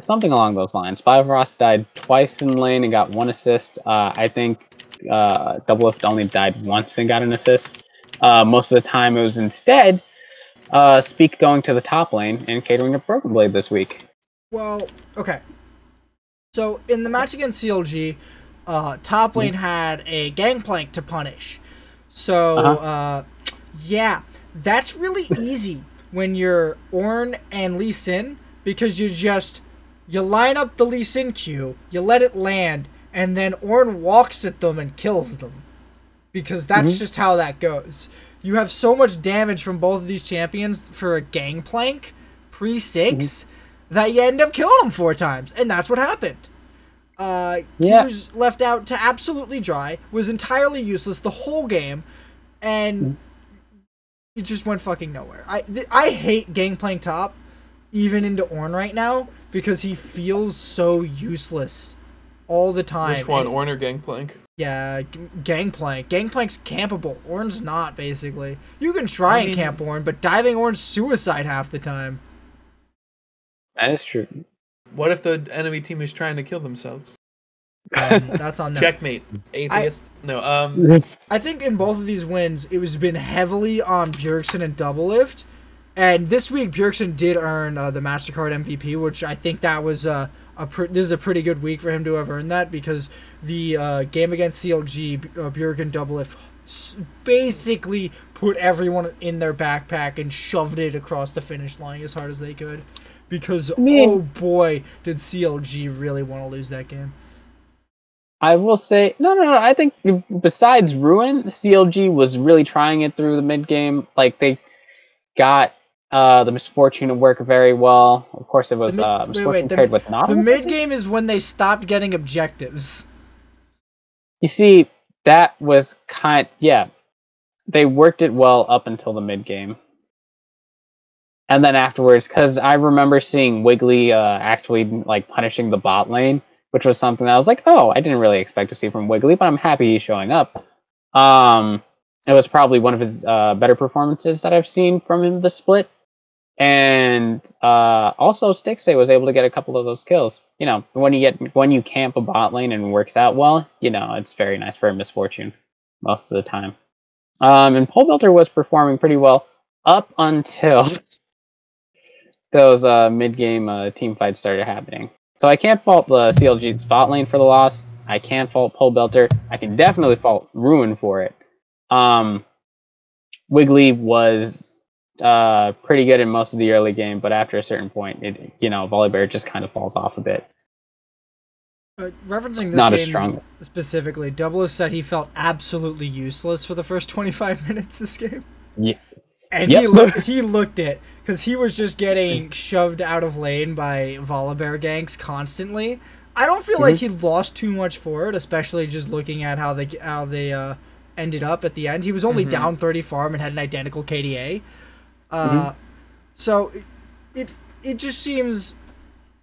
Something along those lines. Biofrost died twice in lane and got one assist. Uh, I think uh, Double only died once and got an assist. Uh, most of the time, it was instead uh, Speak going to the top lane and catering to Broken Blade this week. well, okay. So in the match against CLG, uh, top lane had a gangplank to punish. So Uh-huh. uh, yeah, that's really easy when you're Ornn and Lee Sin because you just you line up the Lee Sin Q, you let it land, and then Ornn walks at them and kills them. Because that's Mhm. just how that goes. You have so much damage from both of these champions for a gangplank pre 6 that you end up killing them four times, and that's what happened. Uh, he Yeah. was left out to absolutely dry, was entirely useless the whole game, and it just went fucking nowhere. I th- I hate Gangplank top, even into Ornn right now because he feels so useless all the time. Which one, And- Ornn or Gangplank? yeah, G- Gangplank. Gangplank's campable. Ornn's not basically. You can try I and mean- camp Ornn, but diving Ornn's suicide half the time. That is true. What if the enemy team is trying to kill themselves? Um, that's on them. Checkmate, atheist. no, um. I think in both of these wins, it was been heavily on Bjergsen and Doublelift. And this week, Bjergsen did earn uh, the Mastercard MVP, which I think that was uh, a pr- this is a pretty good week for him to have earned that because the uh, game against CLG, B- uh, Bjerg Doublelift basically put everyone in their backpack and shoved it across the finish line as hard as they could. Because mean- oh boy, did CLG really want to lose that game. I will say no, no, no. I think besides Ruin, CLG was really trying it through the mid game. Like they got uh, the Miss Fortune to work very well. Of course, it was mid- uh, Miss Fortune wait, the paired mi- with Nautilus. The mid game is when they stopped getting objectives. You see, that was kind. Yeah, they worked it well up until the mid game, and then afterwards, because I remember seeing Wiggily uh, actually like punishing the bot lane, which was something that I was like, oh, I didn't really expect to see from Wiggily, but I'm happy he's showing up. Um, it was probably one of his uh, better performances that I've seen from him this split. And uh, also, Stixxay was able to get a couple of those kills. You know, when you get when you camp a bot lane and it works out well, you know, it's very nice for a Miss Fortune most of the time. Um, and Pobelter was performing pretty well up until those uh, mid-game uh, team fights started happening. So I can't fault the CLG spot lane for the loss. I can't fault Pobelter. I can definitely fault Ruin for it. Um, Wiggily was uh, pretty good in most of the early game, but after a certain point, it you know Volibear just kind of falls off a bit. Uh, referencing It's this not as game strong. specifically, Double said he felt absolutely useless for the first 25 minutes this game. Yeah. And Yep. he looked, he looked it because he was just getting shoved out of lane by Volibear ganks constantly. I don't feel like he lost too much for it, especially just looking at how they how they uh, ended up at the end. He was only Mhm. down 30 farm and had an identical KDA. Uh, So it, it it just seems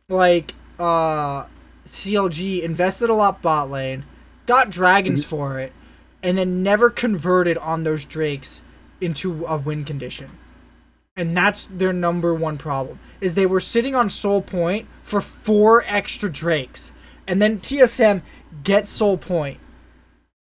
like uh, CLG invested a lot bot lane, got dragons for it, and then never converted on those drakes into a win condition. And that's their number one problem. Is they were sitting on soul point for four extra drakes. And then TSM gets soul point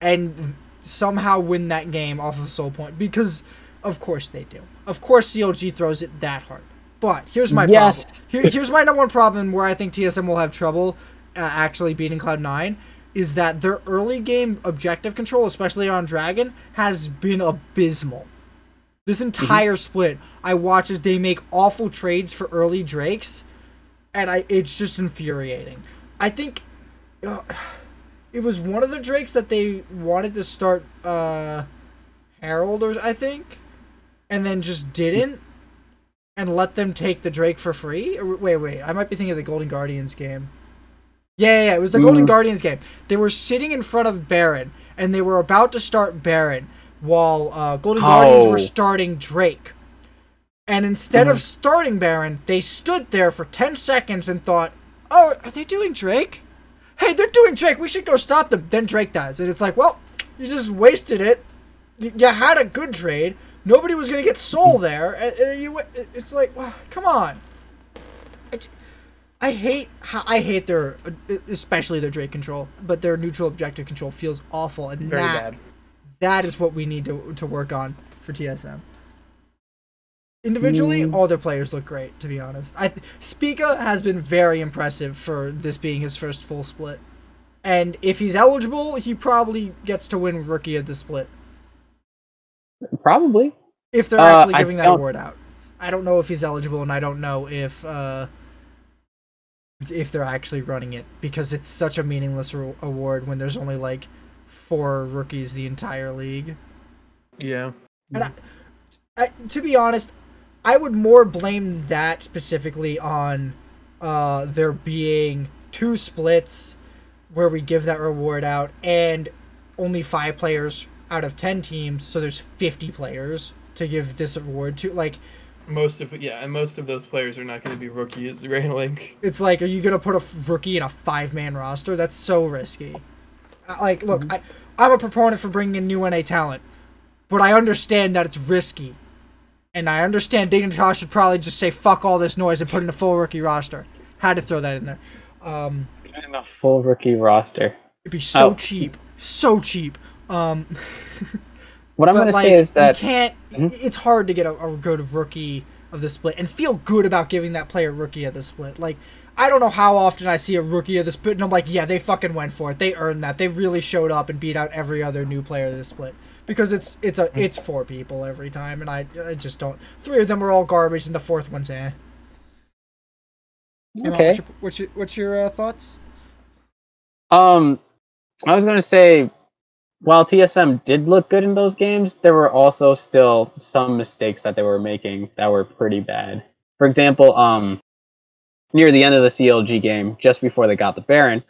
and somehow win that game off of soul point because of course they do. Of course CLG throws it that hard. But here's my Yes. problem. Here, here's my number one problem where I think TSM will have trouble uh, actually beating Cloud9 is that their early game objective control, especially on Dragon, has been abysmal. This entire split, I watch as they make awful trades for early Drakes, and I it's just infuriating. I think uh, it was one of the Drakes that they wanted to start uh, Herald, or I think, and then just didn't, and let them take the Drake for free. Or, wait, wait, I might be thinking of the Golden Guardians game. Yeah, yeah, yeah, it was the Golden Mm. Guardians game. They were sitting in front of Baron, and they were about to start Baron, while uh, Golden Guardians were starting Drake. And instead of mm-hmm. starting Baron, they stood there for 10 seconds and thought, oh, are they doing Drake? Hey, they're doing Drake. We should go stop them. Then Drake dies. And it's like, well, you just wasted it. You had a good trade. Nobody was going to get soul mm-hmm. there. And, you, it's like, wow, come on. I hate I hate their, uh, especially their Drake control, but their neutral objective control feels awful, and Very that bad. That is what we need to to work on for TSM. Individually, Mm. all their players look great. To be honest, I Spica has been very impressive for this being his first full split, and if he's eligible, he probably gets to win Rookie of the Split Probably. if they're Uh, actually I giving that don't- award out. I don't know if he's eligible, and I don't know if uh, if they're actually running it because it's such a meaningless award when there's only like four rookies the entire league. Yeah. And I, I, to be honest, I would more blame that specifically on uh, there being two splits where we give that reward out and only five players out of 10 teams, so there's 50 players to give this award to. Like, Most of yeah, and most of those players are not going to be rookies. Railink. it's like, are you going to put a f- rookie in a five man roster? That's so risky. Like, look, I, I'm a proponent for bringing in new NA talent, but I understand that it's risky. And I understand Dignitas should probably just say fuck all this noise and put in a full rookie roster. Had to throw that in there. Um, In a full rookie roster. it'd be so Oh. cheap, so cheap. Um, What I'm going to like, say is that you can't. Mhm. It's hard to get a, a good rookie of the split and feel good about giving that player rookie of the split. Like I don't know how often I see a rookie of the split and I'm like, yeah, they fucking went for it. They earned that. They really showed up and beat out every other new player of the split because it's it's a Mm-hmm. it's four people every time and I I just don't. Three of them are all garbage and the fourth one's eh. Emma, okay. What's your what's your, what's your uh, thoughts? Um, I was gonna say, while TSM did look good in those games, there were also still some mistakes that they were making that were pretty bad. For example, um, near the end of the CLG game, just before they got the Baron,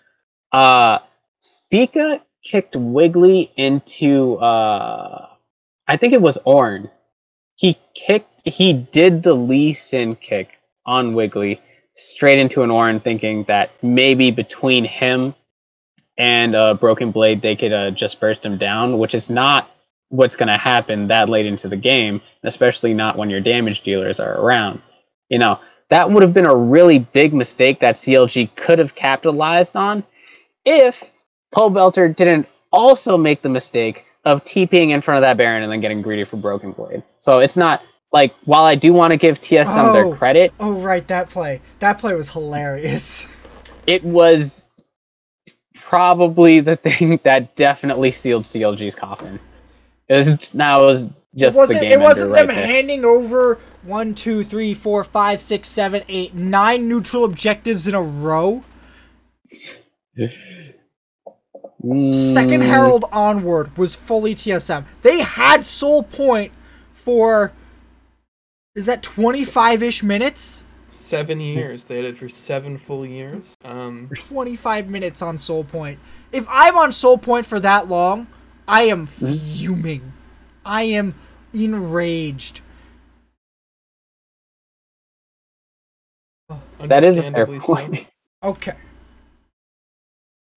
uh, Spica kicked Wiggily into, uh, I think it was Ornn. He kicked, he did the Lee Sin kick on Wiggily straight into an Ornn, thinking that maybe between him and uh, Broken Blade, they could uh, just burst him down, which is not what's going to happen that late into the game, especially not when your damage dealers are around. You know, that would have been a really big mistake that CLG could have capitalized on if Pobelter didn't also make the mistake of TPing in front of that Baron and then getting greedy for Broken Blade. So it's not like while I do want to give TSM Oh. their credit, Oh right, that play. That play was hilarious. it was probably the thing that definitely sealed CLG's coffin. It was now it was just it wasn't. the game it wasn't ender them there. handing over one, two, three, four, five, six, seven, eight, nine neutral objectives in a row. Second Mm, Herald onward was fully TSM. They had Soul Point for is that 25-ish minutes? Seven years. They had it for seven full years. Um, 25 minutes on Soul Point. If I'm on Soul Point for that long, I am fuming. I am enraged. That is a fair understandably so. point. Okay.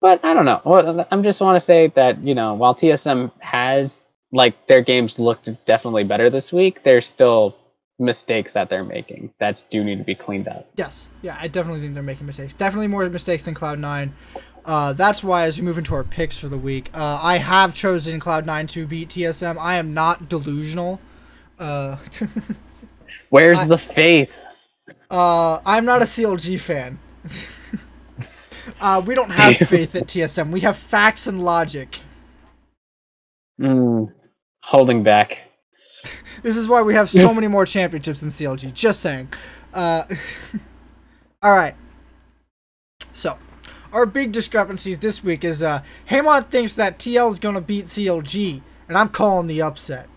But I don't know. Well, I'm just want to say that you know, while TSM has like their games looked definitely better this week, there's still mistakes that they're making that do need to be cleaned up. Yes. Yeah, I definitely think they're making mistakes. Definitely more mistakes than Cloud9. Uh, that's why, as we move into our picks for the week, uh, I have chosen Cloud9 to beat TSM. I am not delusional. Uh, Where's I- the faith? Uh, I'm not a CLG fan. uh, we don't have Damn. faith at TSM. We have facts and logic. Mm, holding back. This is why we have so many more championships than CLG. Just saying. Uh, all right. So, our big discrepancies this week is uh, Hamon thinks that TL is going to beat CLG, and I'm calling the upset.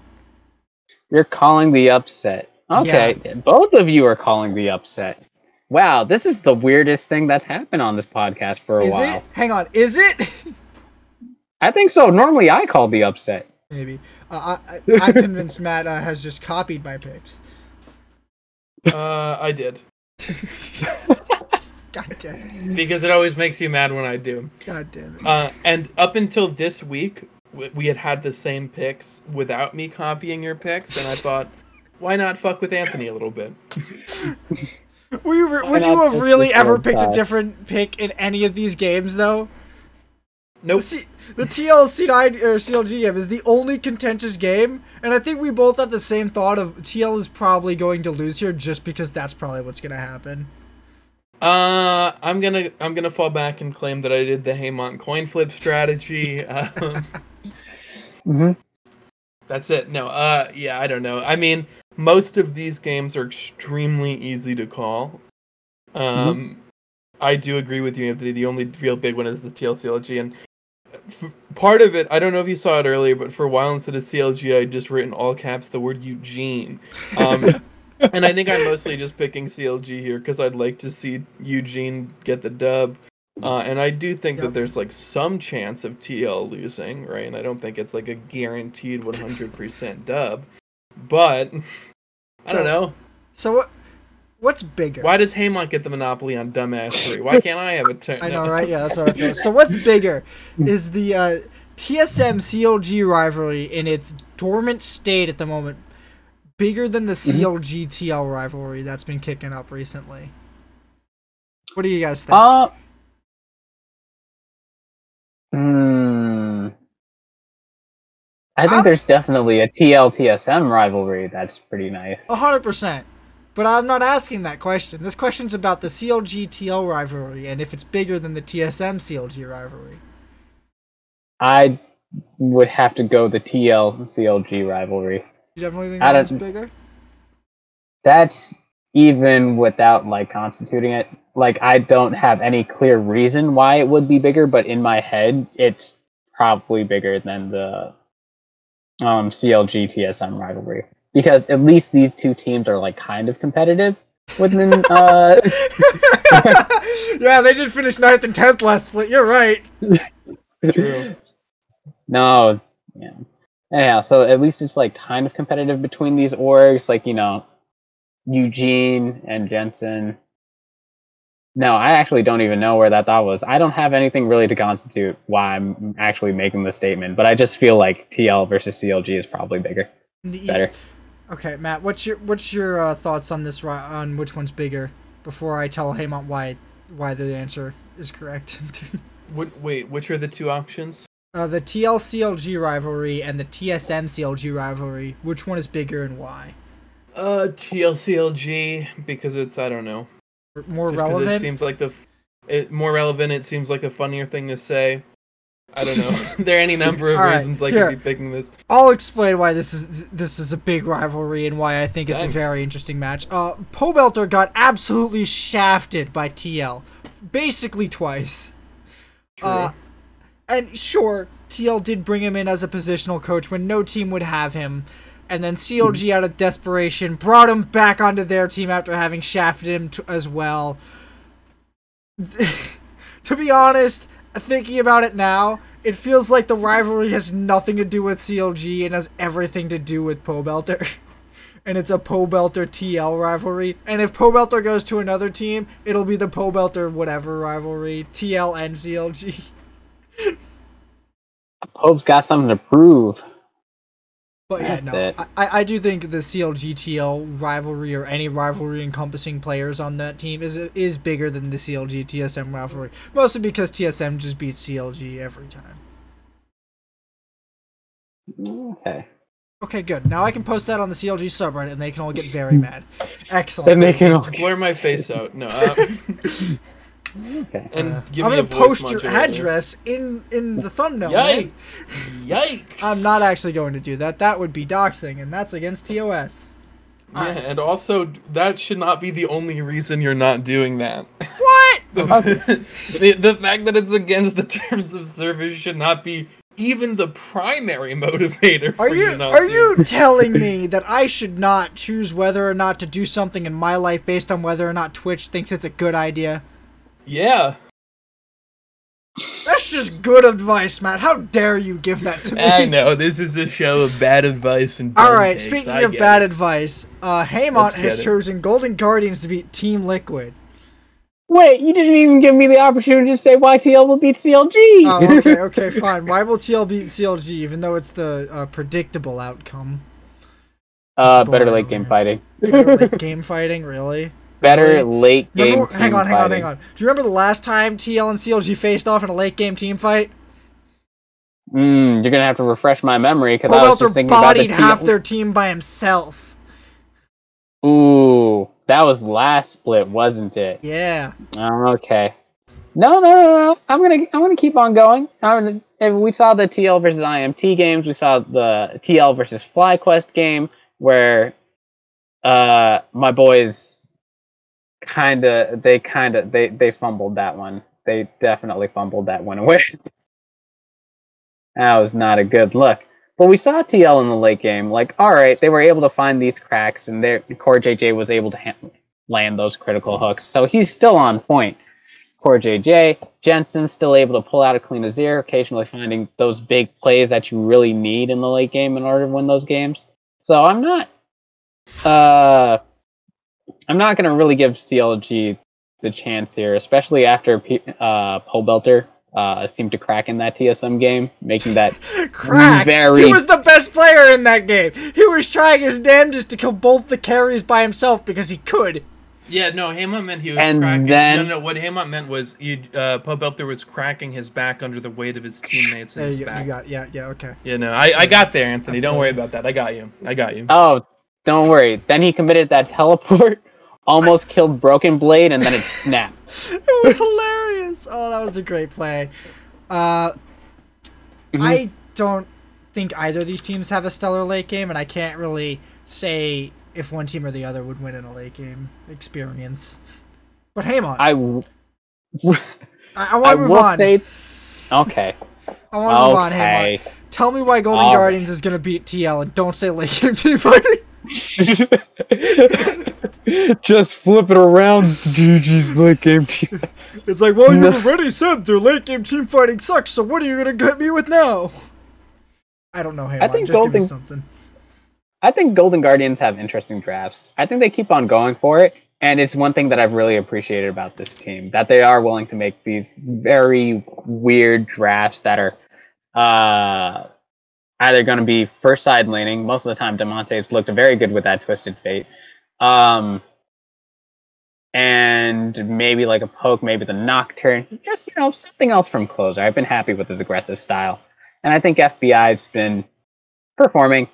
You're calling the upset. Okay, both of you are calling the upset. Wow, this is the weirdest thing that's happened on this podcast for a Is while. it? Hang on. Is it? I think so. Normally, I call the upset. Maybe. Uh, I, I, I'm convinced Matt uh, has just copied my picks. uh, I did God damn it. because it always makes you mad when I do. God damn it. Uh, and up until this week, we had had the same picks without me copying your picks, and I thought, why not fuck with Anthony a little bit? Were you, re- would you have really ever one picked a different pick in any of these games, though? Nope. The, C- the TLC9 or CLG game is the only contentious game, and I think we both had the same thought of TL is probably going to lose here just because that's probably what's going to happen. Uh, I'm gonna I'm gonna fall back and claim that I did the Haymont coin flip strategy. Um, Mm-hmm. that's it. No, uh, yeah, I don't know. I mean, most of these games are extremely easy to call. Um, I do agree with you, Anthony. The only real big one is the TLCLG, and f- part of it, I don't know if you saw it earlier, but for a while instead of CLG, I just written all caps the word Eugene. Um, and I think I'm mostly just picking CLG here because I'd like to see Eugene get the dub. Uh, and I do think Yep. that there's like some chance of TL losing, right? And I don't think it's like a guaranteed 100% dub. But I don't know. So what? What's bigger? Why does Haymont get the monopoly on dumbass three? Why can't I have a turn? I No. know, right? Yeah, that's what I feel. So what's bigger is the uh, TSM CLG rivalry in its dormant state at the moment bigger than the CLG TL rivalry that's been kicking up recently? What do you guys think? Uh, hmm. I think I'm- there's definitely a TL TSM rivalry that's pretty nice. A hundred percent. But I'm not asking that question. This question's about the CLG TL rivalry and if it's bigger than the TSM CLG rivalry. I would have to go the TL CLG rivalry. You definitely think I that one's don't- bigger? That's even without like constituting it. Like I don't have any clear reason why it would be bigger, but in my head, it's probably bigger than the um, CLG TSM rivalry because at least these two teams are like kind of competitive within. uh, yeah, they did finish ninth and tenth last split. You're right. True. no, yeah. Anyhow, so at least it's like kind of competitive between these orgs, like you know, Eugene and Jensen. No, I actually don't even know where that thought was. I don't have anything really to constitute why I'm actually making the statement, but I just feel like TL versus CLG is probably bigger, better. Okay, Matt, what's your what's your uh, thoughts on this on which one's bigger? Before I tell Haymont why why the answer is correct. What, wait, which are the two options? Uh, the TL CLG rivalry and the TSM CLG rivalry. Which one is bigger and why? Uh, TLCLG because it's I don't know. More Just 'cause It seems like the it more relevant. It seems like the funnier thing to say. I don't know. there are any number of All right, reasons I here. could be picking this. I'll explain why this is this is a big rivalry and why I think it's Thanks. a very interesting match. Uh, Pobelter got absolutely shafted by TL, basically twice. True. Uh, and sure, TL did bring him in as a positional coach when no team would have him. And then CLG, out of desperation, brought him back onto their team after having shafted him t- as well. to be honest, thinking about it now, it feels like the rivalry has nothing to do with CLG and has everything to do with Pobelter. and it's a Pobelter TL rivalry. And if Pobelter goes to another team, it'll be the Pobelter whatever rivalry, TL and CLG. Pope's got something to prove. But yeah, That's no, it. I, I do think the CLG TL rivalry or any rivalry encompassing players on that team is is bigger than the CLG TSM rivalry. Mostly because TSM just beats CLG every time. Okay. Okay, good. Now I can post that on the CLG subreddit, and they can all get very mad. Excellent. Then they can. all- Blur my face out. No. Uh, Okay. and Uh, give I'm me gonna voice post your address in in the thumbnail. man. Yikes! Yikes! I'm not actually going to do that. That would be doxing, and that's against TOS. Yeah, and also that should not be the only reason you're not doing that. What? The, the, the fact that it's against the terms of service should not be even the primary motivator for Are you not are to. you telling me that I should not choose whether or not to do something in my life based on whether or not Twitch thinks it's a good idea? Yeah. That's just good advice, Matt. How dare you give that to me? I know this is a show of bad advice and. All right, takes, Speaking I of bad it. advice, uh, Haymont has it. chosen Golden Guardians to beat Team Liquid. Wait, you didn't even give me the opportunity to say YTL will beat CLG. Oh, okay, okay, fine. Why will TL beat CLG, even though it's the uh, predictable outcome? uh, better late game here. fighting. Late game fighting, really? Better late game. Remember, hang on, hang on, hang on. Do you remember the last time TL and CLG faced off in a late game team fight? Mm, you're gonna have to refresh my memory because I was just thinking about the half their team by himself. Ooh, that was last split, wasn't it? Yeah. Oh, okay. No, no, no, no. I'm gonna, I'm gonna keep on going. I'm gonna, we saw the TL versus IMT games. We saw the TL versus FlyQuest game where, uh, my boys, kind of, they kind of, they, they fumbled that one. They definitely fumbled that one away. that was not a good look. But we saw TL in the late game. Like, all right, they were able to find these cracks, and their CoreJJ was able to ha- land those critical hooks. So he's still on point. CoreJJ, Jensen still able to pull out a clean Azir, occasionally finding those big plays that you really need in the late game in order to win those games. So I'm not, uh, I'm not gonna really give CLG the chance here, especially after P- uh, Pobelter uh, seemed to crack in that TSM game, making that Crack. Very- He was the best player in that game. He was trying his damnedest to kill both the carries by himself because he could. Yeah, no, Hamont meant he was And cracking. then- no, no, what Hamont meant was you, uh, Pobelter was cracking his back under the weight of his teammates There and his you, back. you got, yeah, yeah, okay. Yeah, no, I, I got there, Anthony. Don't worry about that. I got you. I got you. Oh, don't worry. Then he committed that teleport, almost killed Broken Blade, and then it snapped. It was hilarious. Oh, that was a great play. Uh, Mhm. I don't think either of these teams have a stellar late game, and I can't really say if one team or the other would win in a late game experience. But Haymon, I, I, w- I, want I to move on. say, okay, I want to move on, Haymon. okay. Tell me why Golden All right. Guardians is going to beat TL, and don't say late game team fighting. Just flip it around, GG's late game team. It's like, well, you already said their late game team fighting sucks, so what are you going to get me with now? I don't know, Haymon. think Just give me Golden- something. I think Golden Guardians have interesting drafts. I think they keep on going for it, and it's one thing that I've really appreciated about this team that they are willing to make these very weird drafts that are uh, either going to be first side leaning. Most of the time, Damonte's looked very good with that Twisted Fate, um, and maybe like a poke, maybe the Nocturne, just you know something else from closer. I've been happy with his aggressive style. and I think FBI's been performing.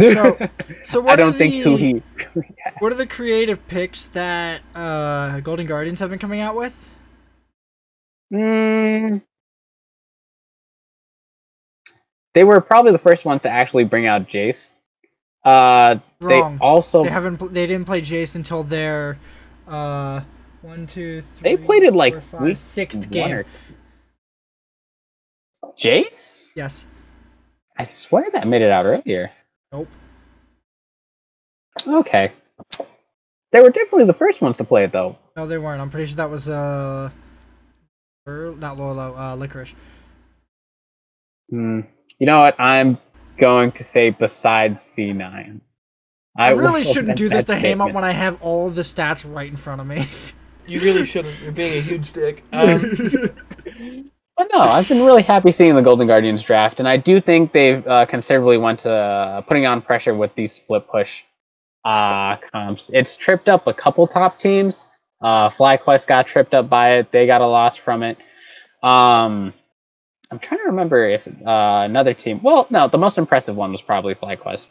So- So what I don't are think who the- he. What are the creative picks that uh, Golden Guardians have been coming out with? Mm, they were probably the first ones to actually bring out Jace. Uh, Wrong. they also They haven't. They didn't play Jace until their uh, one, two, three. they played it like four, five, week sixth game. or- Jace? Yes. I swear that made it out earlier. Nope. Okay. They were definitely the first ones to play it though. No, they weren't. I'm pretty sure that was uh, not Lourlo, uh, Licorice. Hmm. You know what? I'm going to say besides C9. I, really shouldn't do this to Hamot statement. when I have all of the stats right in front of me. You really shouldn't. You're being a huge dick. Um, But no, I've been really happy seeing the Golden Guardians draft, and I do think they've uh, considerably went to uh, putting on pressure with these split push uh, comps. It's tripped up a couple top teams. Uh, FlyQuest got tripped up by it; they got a loss from it. Um, I'm trying to remember if uh, another team. Well, no, the most impressive one was probably FlyQuest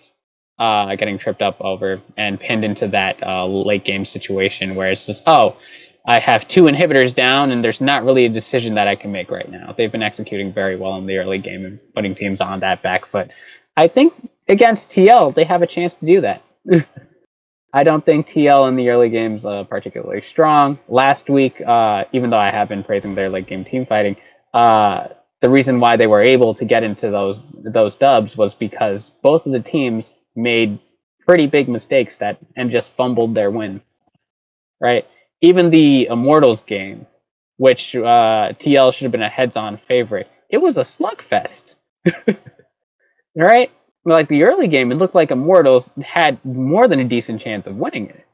uh, getting tripped up over and pinned into that uh, late game situation where it's just, oh, I have two inhibitors down, and there's not really a decision that I can make right now. They've been executing very well in the early game and putting teams on that back foot. I think against TL, they have a chance to do that. I don't think TL in the early games uh, particularly strong. Last week, uh, even though I have been praising their late game team fighting, uh, the reason why they were able to get into those those dubs was because both of the teams made pretty big mistakes that and just fumbled their win. Right? Even the Immortals game, which uh, TL should have been a heads-on favorite, it was a slugfest. right? Like the early game, it looked like Immortals had more than a decent chance of winning it.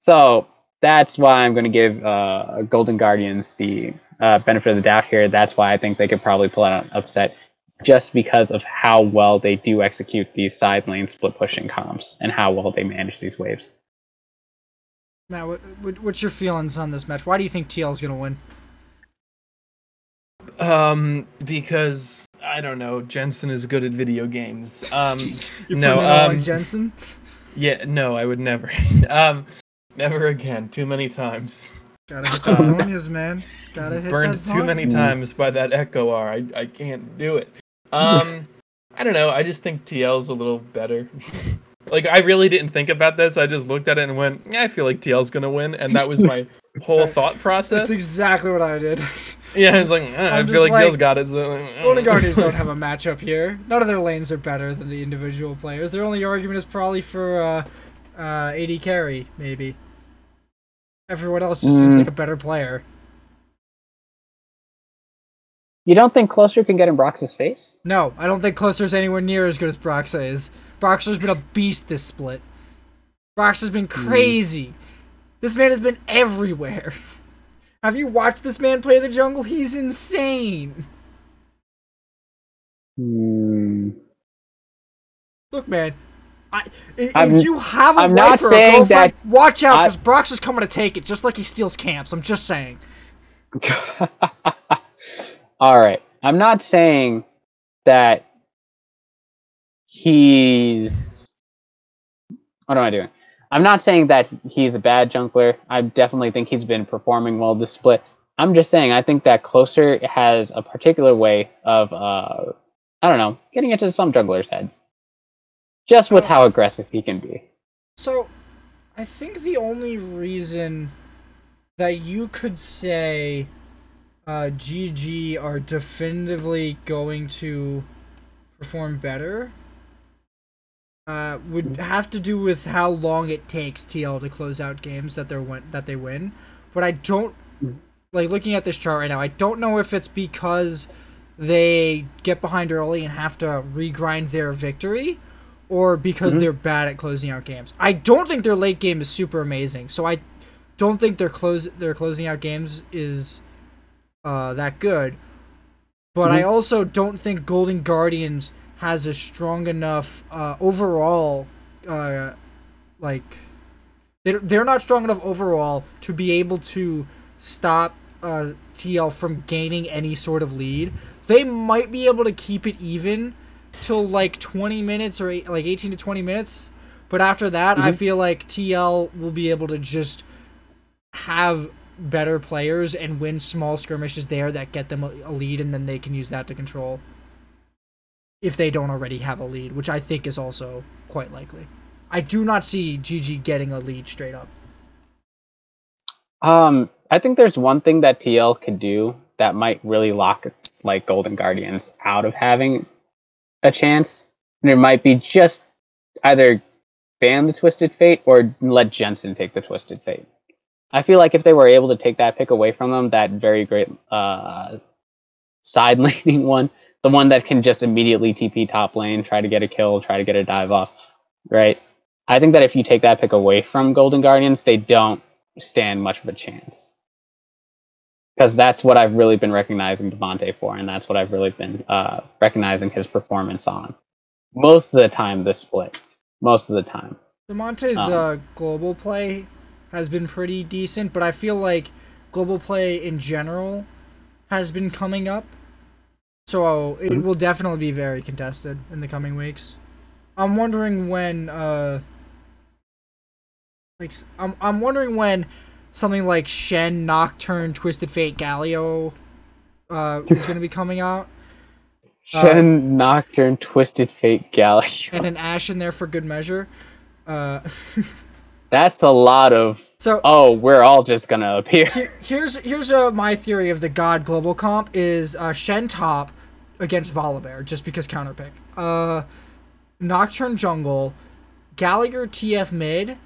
So that's why I'm going to give uh, Golden Guardians the uh, benefit of the doubt here. That's why I think they could probably pull out an upset, just because of how well they do execute these side lane split pushing comps and how well they manage these waves. Matt, what, what, what's your feelings on this match? Why do you think TL is gonna win? um, because I don't know, Jensen is good at video games. Um, You no, it all on um, Jensen. yeah, no, I would never. um, never again. Too many times. Gotta hit that Zhonya's, man. Gotta hit Burned that too many times by that Echo R. I I can't do it. Um, I don't know. I just think TL's a little better. like I really didn't think about this. I just looked at it and went, "Yeah, I feel like TL's gonna win," and that was my whole thought process. That's exactly what I did. yeah, I was like, eh, I feel like, like, Dill's got it. So, like, I Golden. Guardians don't have a matchup here. None of their lanes are better than the individual players. Their only argument is probably for uh, uh, AD carry, maybe. Everyone else just seems Mm. like a better player. You don't think Closer can get in Brox's face? No, I don't think Closer's anywhere near as good as Broxah is. Broxah's been a beast this split. Broxah's been crazy. This man has been everywhere. Have you watched this man play the jungle? He's insane. Hmm. Look, man. I, if, I'm- you have a I'm wife not or a saying girlfriend, that watch out because Brox is coming to take it, just like he steals camps. I'm just saying. All right. I'm not saying that he's. What am I doing? I'm not saying that he's a bad jungler. I definitely think he's been performing well this split. I'm just saying I think that Closer has a particular way of, uh, I don't know, getting into some junglers' heads. Just with how aggressive he can be. So, I think the only reason that you could say uh, GG are definitively going to perform better uh, would have to do with how long it takes TL to close out games that they're win- that they win. But I don't like looking at this chart right now. I don't know if it's because they get behind early and have to regrind their victory, or because Mhm. they're bad at closing out games. I don't think their late game is super amazing, so I don't think their close their closing out games is uh, that good. But I Mhm. also don't think Golden Guardians has a strong enough uh, overall, uh, like they're they're not strong enough overall to be able to stop uh, TL from gaining any sort of lead. they might be able to keep it even till like 20 minutes or eight, like 18 to 20 minutes. But after that, I Mhm. feel like TL will be able to just have better players and win small skirmishes there that get them a lead, and then they can use that to control. If they don't already have a lead, which I think is also quite likely. I do not see GG getting a lead straight up. Um, I think there's one thing that TL could do that might really lock like Golden Guardians out of having a chance. And it might be just either ban the Twisted Fate or let Jensen take the Twisted Fate. I feel like if they were able to take that pick away from them, that very great uh, side laning one, the one that can just immediately TP top lane, try to get a kill, try to get a dive off, right? I think that if you take that pick away from Golden Guardians, they don't stand much of a chance. Because that's what I've really been recognizing Damonte for, and that's what I've really been uh, recognizing his performance on. Most of the time, this split. Most of the time. Damonte's Um, uh, global play has been pretty decent, but I feel like global play in general has been coming up. So it Mhm. will definitely be very contested in the coming weeks. I'm wondering when uh like I'm I'm wondering when something like Shen, Nocturne, Twisted Fate, Galio uh is going to be coming out Uh, Shen, Nocturne, Twisted Fate, Galio. and an Ashe in there for good measure. Uh That's a lot of, so oh, we're all just gonna appear. Here, here's here's uh, my theory of the God Global Comp is uh, Shen top against Volibear just because counterpick. Uh, Nocturne jungle, Gallagher TF mid,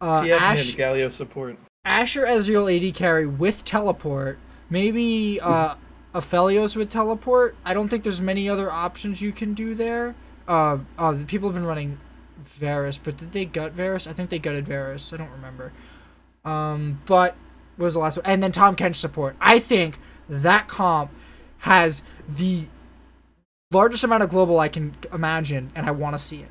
uh, TF Ashe, mid, Galio support. Asher Ezreal AD carry with teleport, maybe uh, Aphelios with teleport. I don't think there's many other options you can do there. Uh, uh, the people have been running Varus, but did they gut Varus? I think they gutted Varus. I don't remember. Um, but what was the last one? And then Tahm Kench support. I think that comp has the largest amount of global I can imagine, and I want to see it.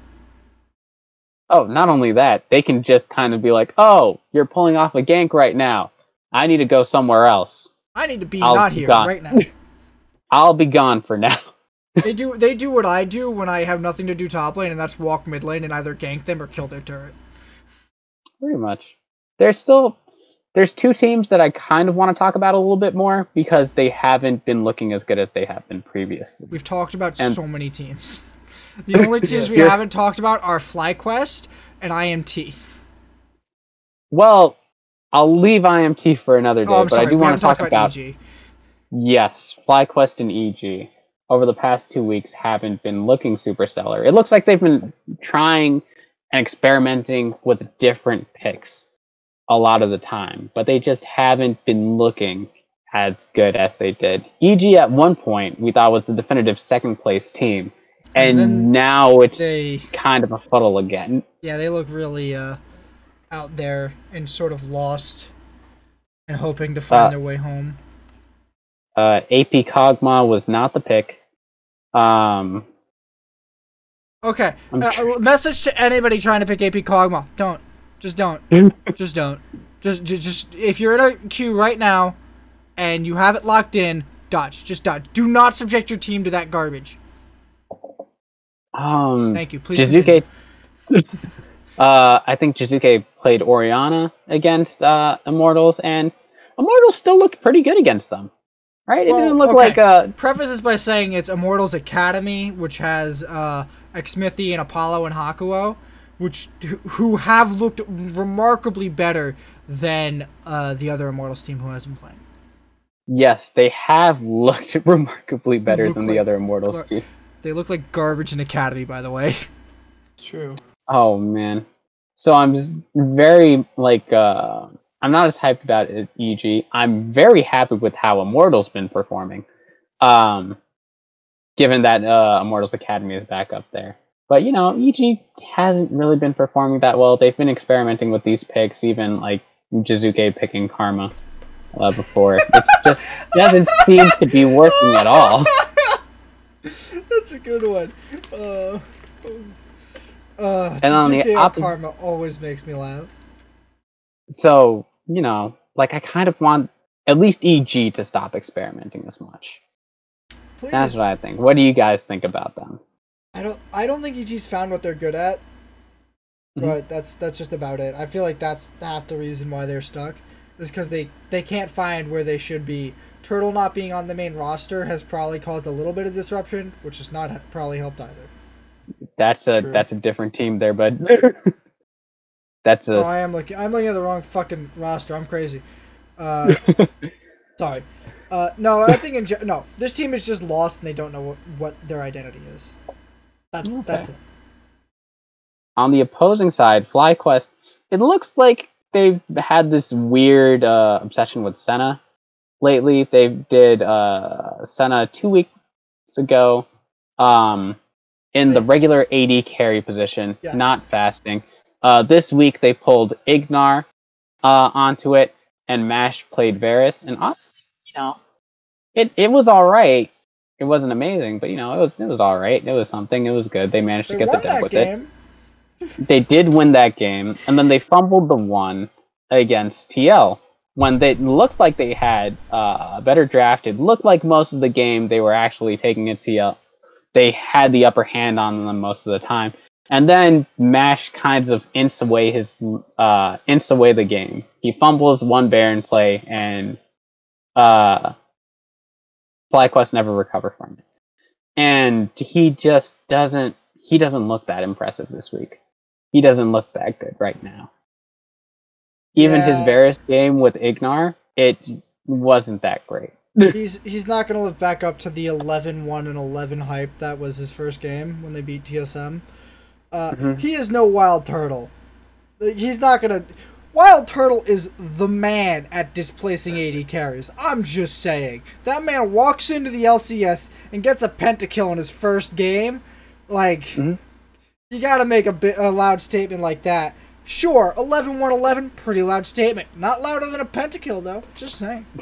Oh, not only that, they can just kind of be like, oh, you're pulling off a gank right now. I need to go somewhere else. I need to be I'll not be here gone." right now. I'll be gone for now. they do they do what I do when I have nothing to do top lane, and that's walk mid lane and either gank them or kill their turret. Pretty much. There's still there's two teams that I kind of want to talk about a little bit more because they haven't been looking as good as they have been previously. We've talked about And- so many teams. The only teams we haven't talked about are FlyQuest and IMT. Well, I'll leave IMT for another oh, day, Oh, but. I do we want to talk talked about, EG. yes, FlyQuest and EG over the past two weeks haven't been looking super stellar. It looks like they've been trying and experimenting with different picks a lot of the time, but they just haven't been looking as good as they did. EG at one point we thought was the definitive second place team, And and, now it's They kind of a fuddle again. yeah, they look really uh out there and sort of lost and hoping to find Uh, their way home. Uh, AP Kog'Maw was not the pick. Um, Okay. Uh, tr- message to anybody trying to pick AP Kog'Maw. Don't. Just don't. just don't. Just, just just if you're in a queue right now and you have it locked in, dodge. Just dodge. Do not subject your team to that garbage. Um, Thank you. Please. Jiizuke. uh, I think Jiizuke played Orianna against uh, Immortals, and Immortals still looked pretty good against them. Right? It Well, didn't look okay. like uh preface this by saying it's Immortals Academy, which has uh, Xmithie and Apollo and Hakuho, which who have looked remarkably better than uh, the other Immortals team who has been playing. yes, they have looked remarkably better Look than like the other Immortals team. They look like garbage in Academy, by the way. True. Oh man. So I'm just very like uh I'm not as hyped about it, EG. I'm very happy with how Immortal's been performing. Um given that uh Immortals Academy is back up there. But you know, EG hasn't really been performing that well. They've been experimenting with these picks, even like Jiizuke picking Karma uh, before. It just doesn't seem to be working at all. Good one. Uh, uh, And on the Jiizuke oppo- Karma always makes me laugh. So, you know, like I kind of want at least EG to stop experimenting as much. Please. That's what I think. What do you guys think about them? I don't. I don't think EG's found what they're good at. Mhm. But that's that's just about it. I feel like that's half the reason why they're stuck, is because they they can't find where they should be. Turtle not being on the main roster has probably caused a little bit of disruption, which has not probably helped either. That's a True. that's a different team there, but that's a. Oh, a I am looking. I'm looking at the wrong fucking roster. I'm crazy. Uh, sorry. Uh, no, I think in ge- no, this team is just lost and they don't know what, what their identity is. That's Okay. that's it. on the opposing side, FlyQuest. It looks like they've had this weird uh, obsession with Senna lately. They did uh, Senna two weeks ago um, in the regular AD carry position, Yes. not fasting. Uh, this week they pulled Ignar uh, onto it, and Mash played Varus. And honestly, you know, it it was all right. It wasn't amazing, but you know, it was it was all right. It was something. It was good. They managed They to get the dub with it they did win that game, and then they fumbled the one against TL when they looked like they had uh, a better draft. It looked like most of the game they were actually taking a TL. They had the upper hand on them most of the time, and then Mash kinds of ints away his uh, ints away the game. He fumbles one Baron play, and uh, FlyQuest never recover from it. And he just doesn't. He doesn't look that impressive this week he doesn't look that good right now. Even his Yeah. Varus game with Ignar, it wasn't that great. He's he's not gonna live back up to the 11-1 and 11 hype that was his first game when they beat TSM. Uh, Mhm. He is no Wild Turtle. He's not gonna. Wild Turtle is the man at displacing AD carries. I'm just saying. That man walks into the LCS and gets a pentakill in his first game. Like, Mhm. you gotta make a, bit, a loud statement like that. Sure, 11 1 11, pretty loud statement. Not louder than a pentakill, though. Just saying.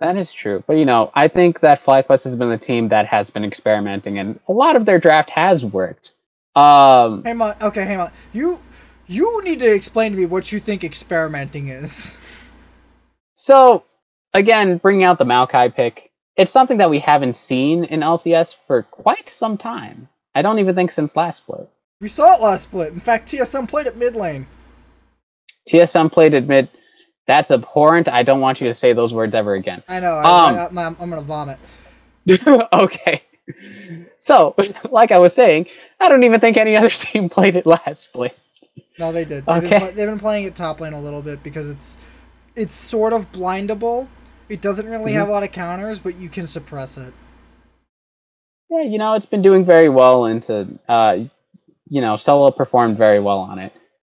That is true. But you know, I think that FlyQuest has been the team that has been experimenting and a lot of their draft has worked. Um Hang on. Okay, hang on. You you need to explain to me what you think experimenting is. so again, bringing out the Maokai pick, it's something that we haven't seen in LCS for quite some time. I don't even think since last split. We saw it last split. In fact, TSM played at mid lane. TSM played at mid. That's abhorrent. I don't want you to say those words ever again. I know. Um, I, I, I'm, I'm gonna vomit. okay. So, like I was saying, I don't even think any other team played it last split. No, they did. They've, Okay. been, they've been playing it top lane a little bit because it's it's sort of blindable. It doesn't really Mhm. have a lot of counters, but you can suppress it. Yeah, you know, it's been doing very well into uh you know, Solo performed very well on it.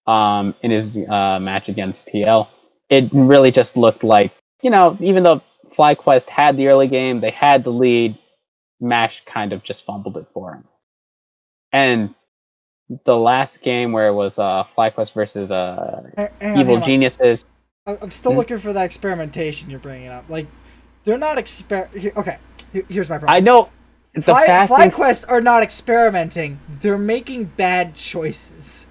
Um in his uh match against TL. It really just looked like, you know, even though FlyQuest had the early game, they had the lead, Mash kind of just fumbled it for him. And the last game where it was uh FlyQuest versus uh hang Evil on. Geniuses, I- I'm still Hmm? looking for that experimentation you're bringing up. Like, they're not exper. Okay, here's my problem. I know the Fly, fasting FlyQuest are not experimenting. They're making bad choices.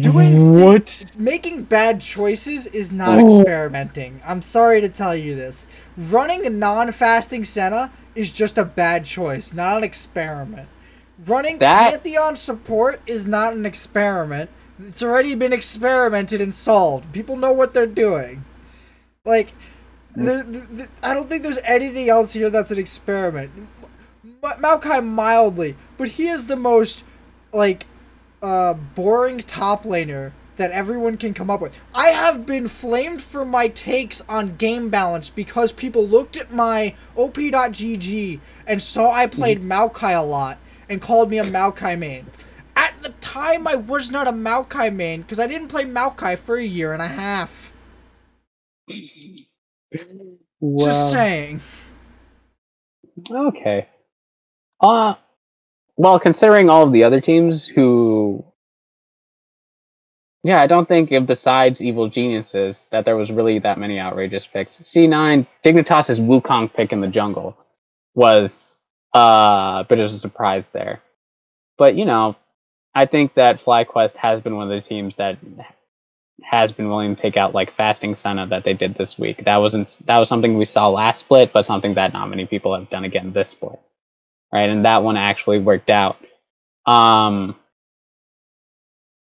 Doing what? Making bad choices is not Oh. experimenting. I'm sorry to tell you this. Running a non-fasting Senna is just a bad choice, not an experiment. Running That- Pantheon support is not an experiment. It's already been experimented and solved. People know what they're doing. Like, there, th- th- I don't think there's anything else here that's an experiment. Ma- Maokai mildly, but he is the most like uh boring top laner that everyone can come up with. I have been flamed for my takes on game balance because people looked at my op.gg and saw I played Maokai a lot and called me a Maokai main. At the time, I was not a Maokai main because I didn't play Maokai for a year and a half. Just saying. Okay. Uh well, considering all of the other teams who Yeah, I don't think if besides Evil Geniuses that there was really that many outrageous picks. C9, Dignitas's Wukong pick in the jungle was uh, a bit of a surprise there. But, you know, I think that FlyQuest has been one of the teams that has been willing to take out like fasting Senna that they did this week. That wasn't that was something we saw last split, but something that not many people have done again this split. Right, and that one actually worked out. Um,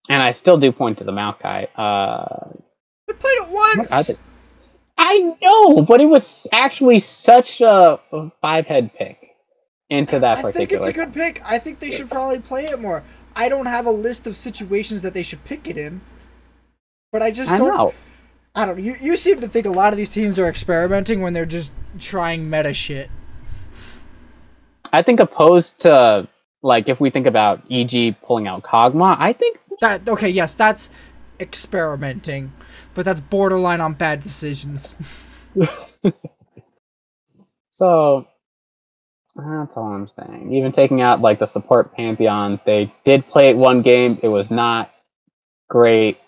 and I still do point to the Maokai. Uh, I played it once. I, think- I know, but it was actually such a five head pick into that particular. I think it's a good pick. I think they should probably play it more. I don't have a list of situations that they should pick it in, but I just don't. know. I don't. You you seem to think a lot of these teams are experimenting when they're just trying meta shit. I think opposed to like if we think about EG pulling out Kog'Maw, I think That okay? Yes, that's experimenting, but that's borderline on bad decisions. so. That's all I'm saying. Even taking out like the support pantheon, they did play it one game. It was not great.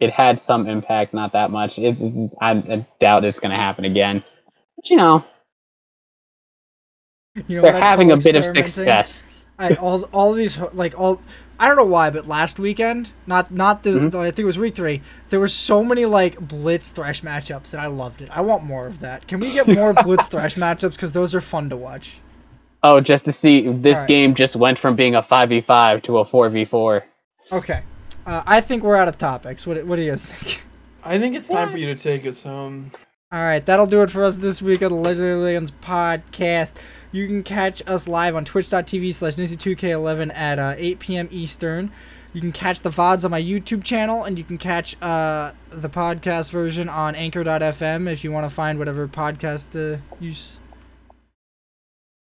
It had some impact, not that much. It, it, I, I doubt it's going to happen again. But you know, You know, they're having a bit of success. I all all these like all I don't know why, but last weekend, not not this, Mhm. I think it was week three. There were so many like blitz thresh matchups, and I loved it. I want more of that. Can we get more blitz thresh matchups because those are fun to watch? Oh, just to see this Alright. game just went from being a 5v5 to a 4v4. Okay, uh, I think we're out of topics. What what do you guys think? I think it's time for you to take us home. All right, that'll do it for us this week on the Legendary Legends podcast. You can catch us live on twitch.tv slash Nizzy2K11 at uh, 8 p.m. Eastern. You can catch the VODs on my YouTube channel, and you can catch uh, the podcast version on anchor.fm if you want to find whatever podcast uh, use,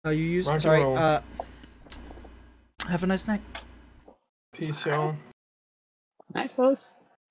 uh, you use. Rock Sorry. Uh, have a nice night. Peace, y'all. Night, fellas.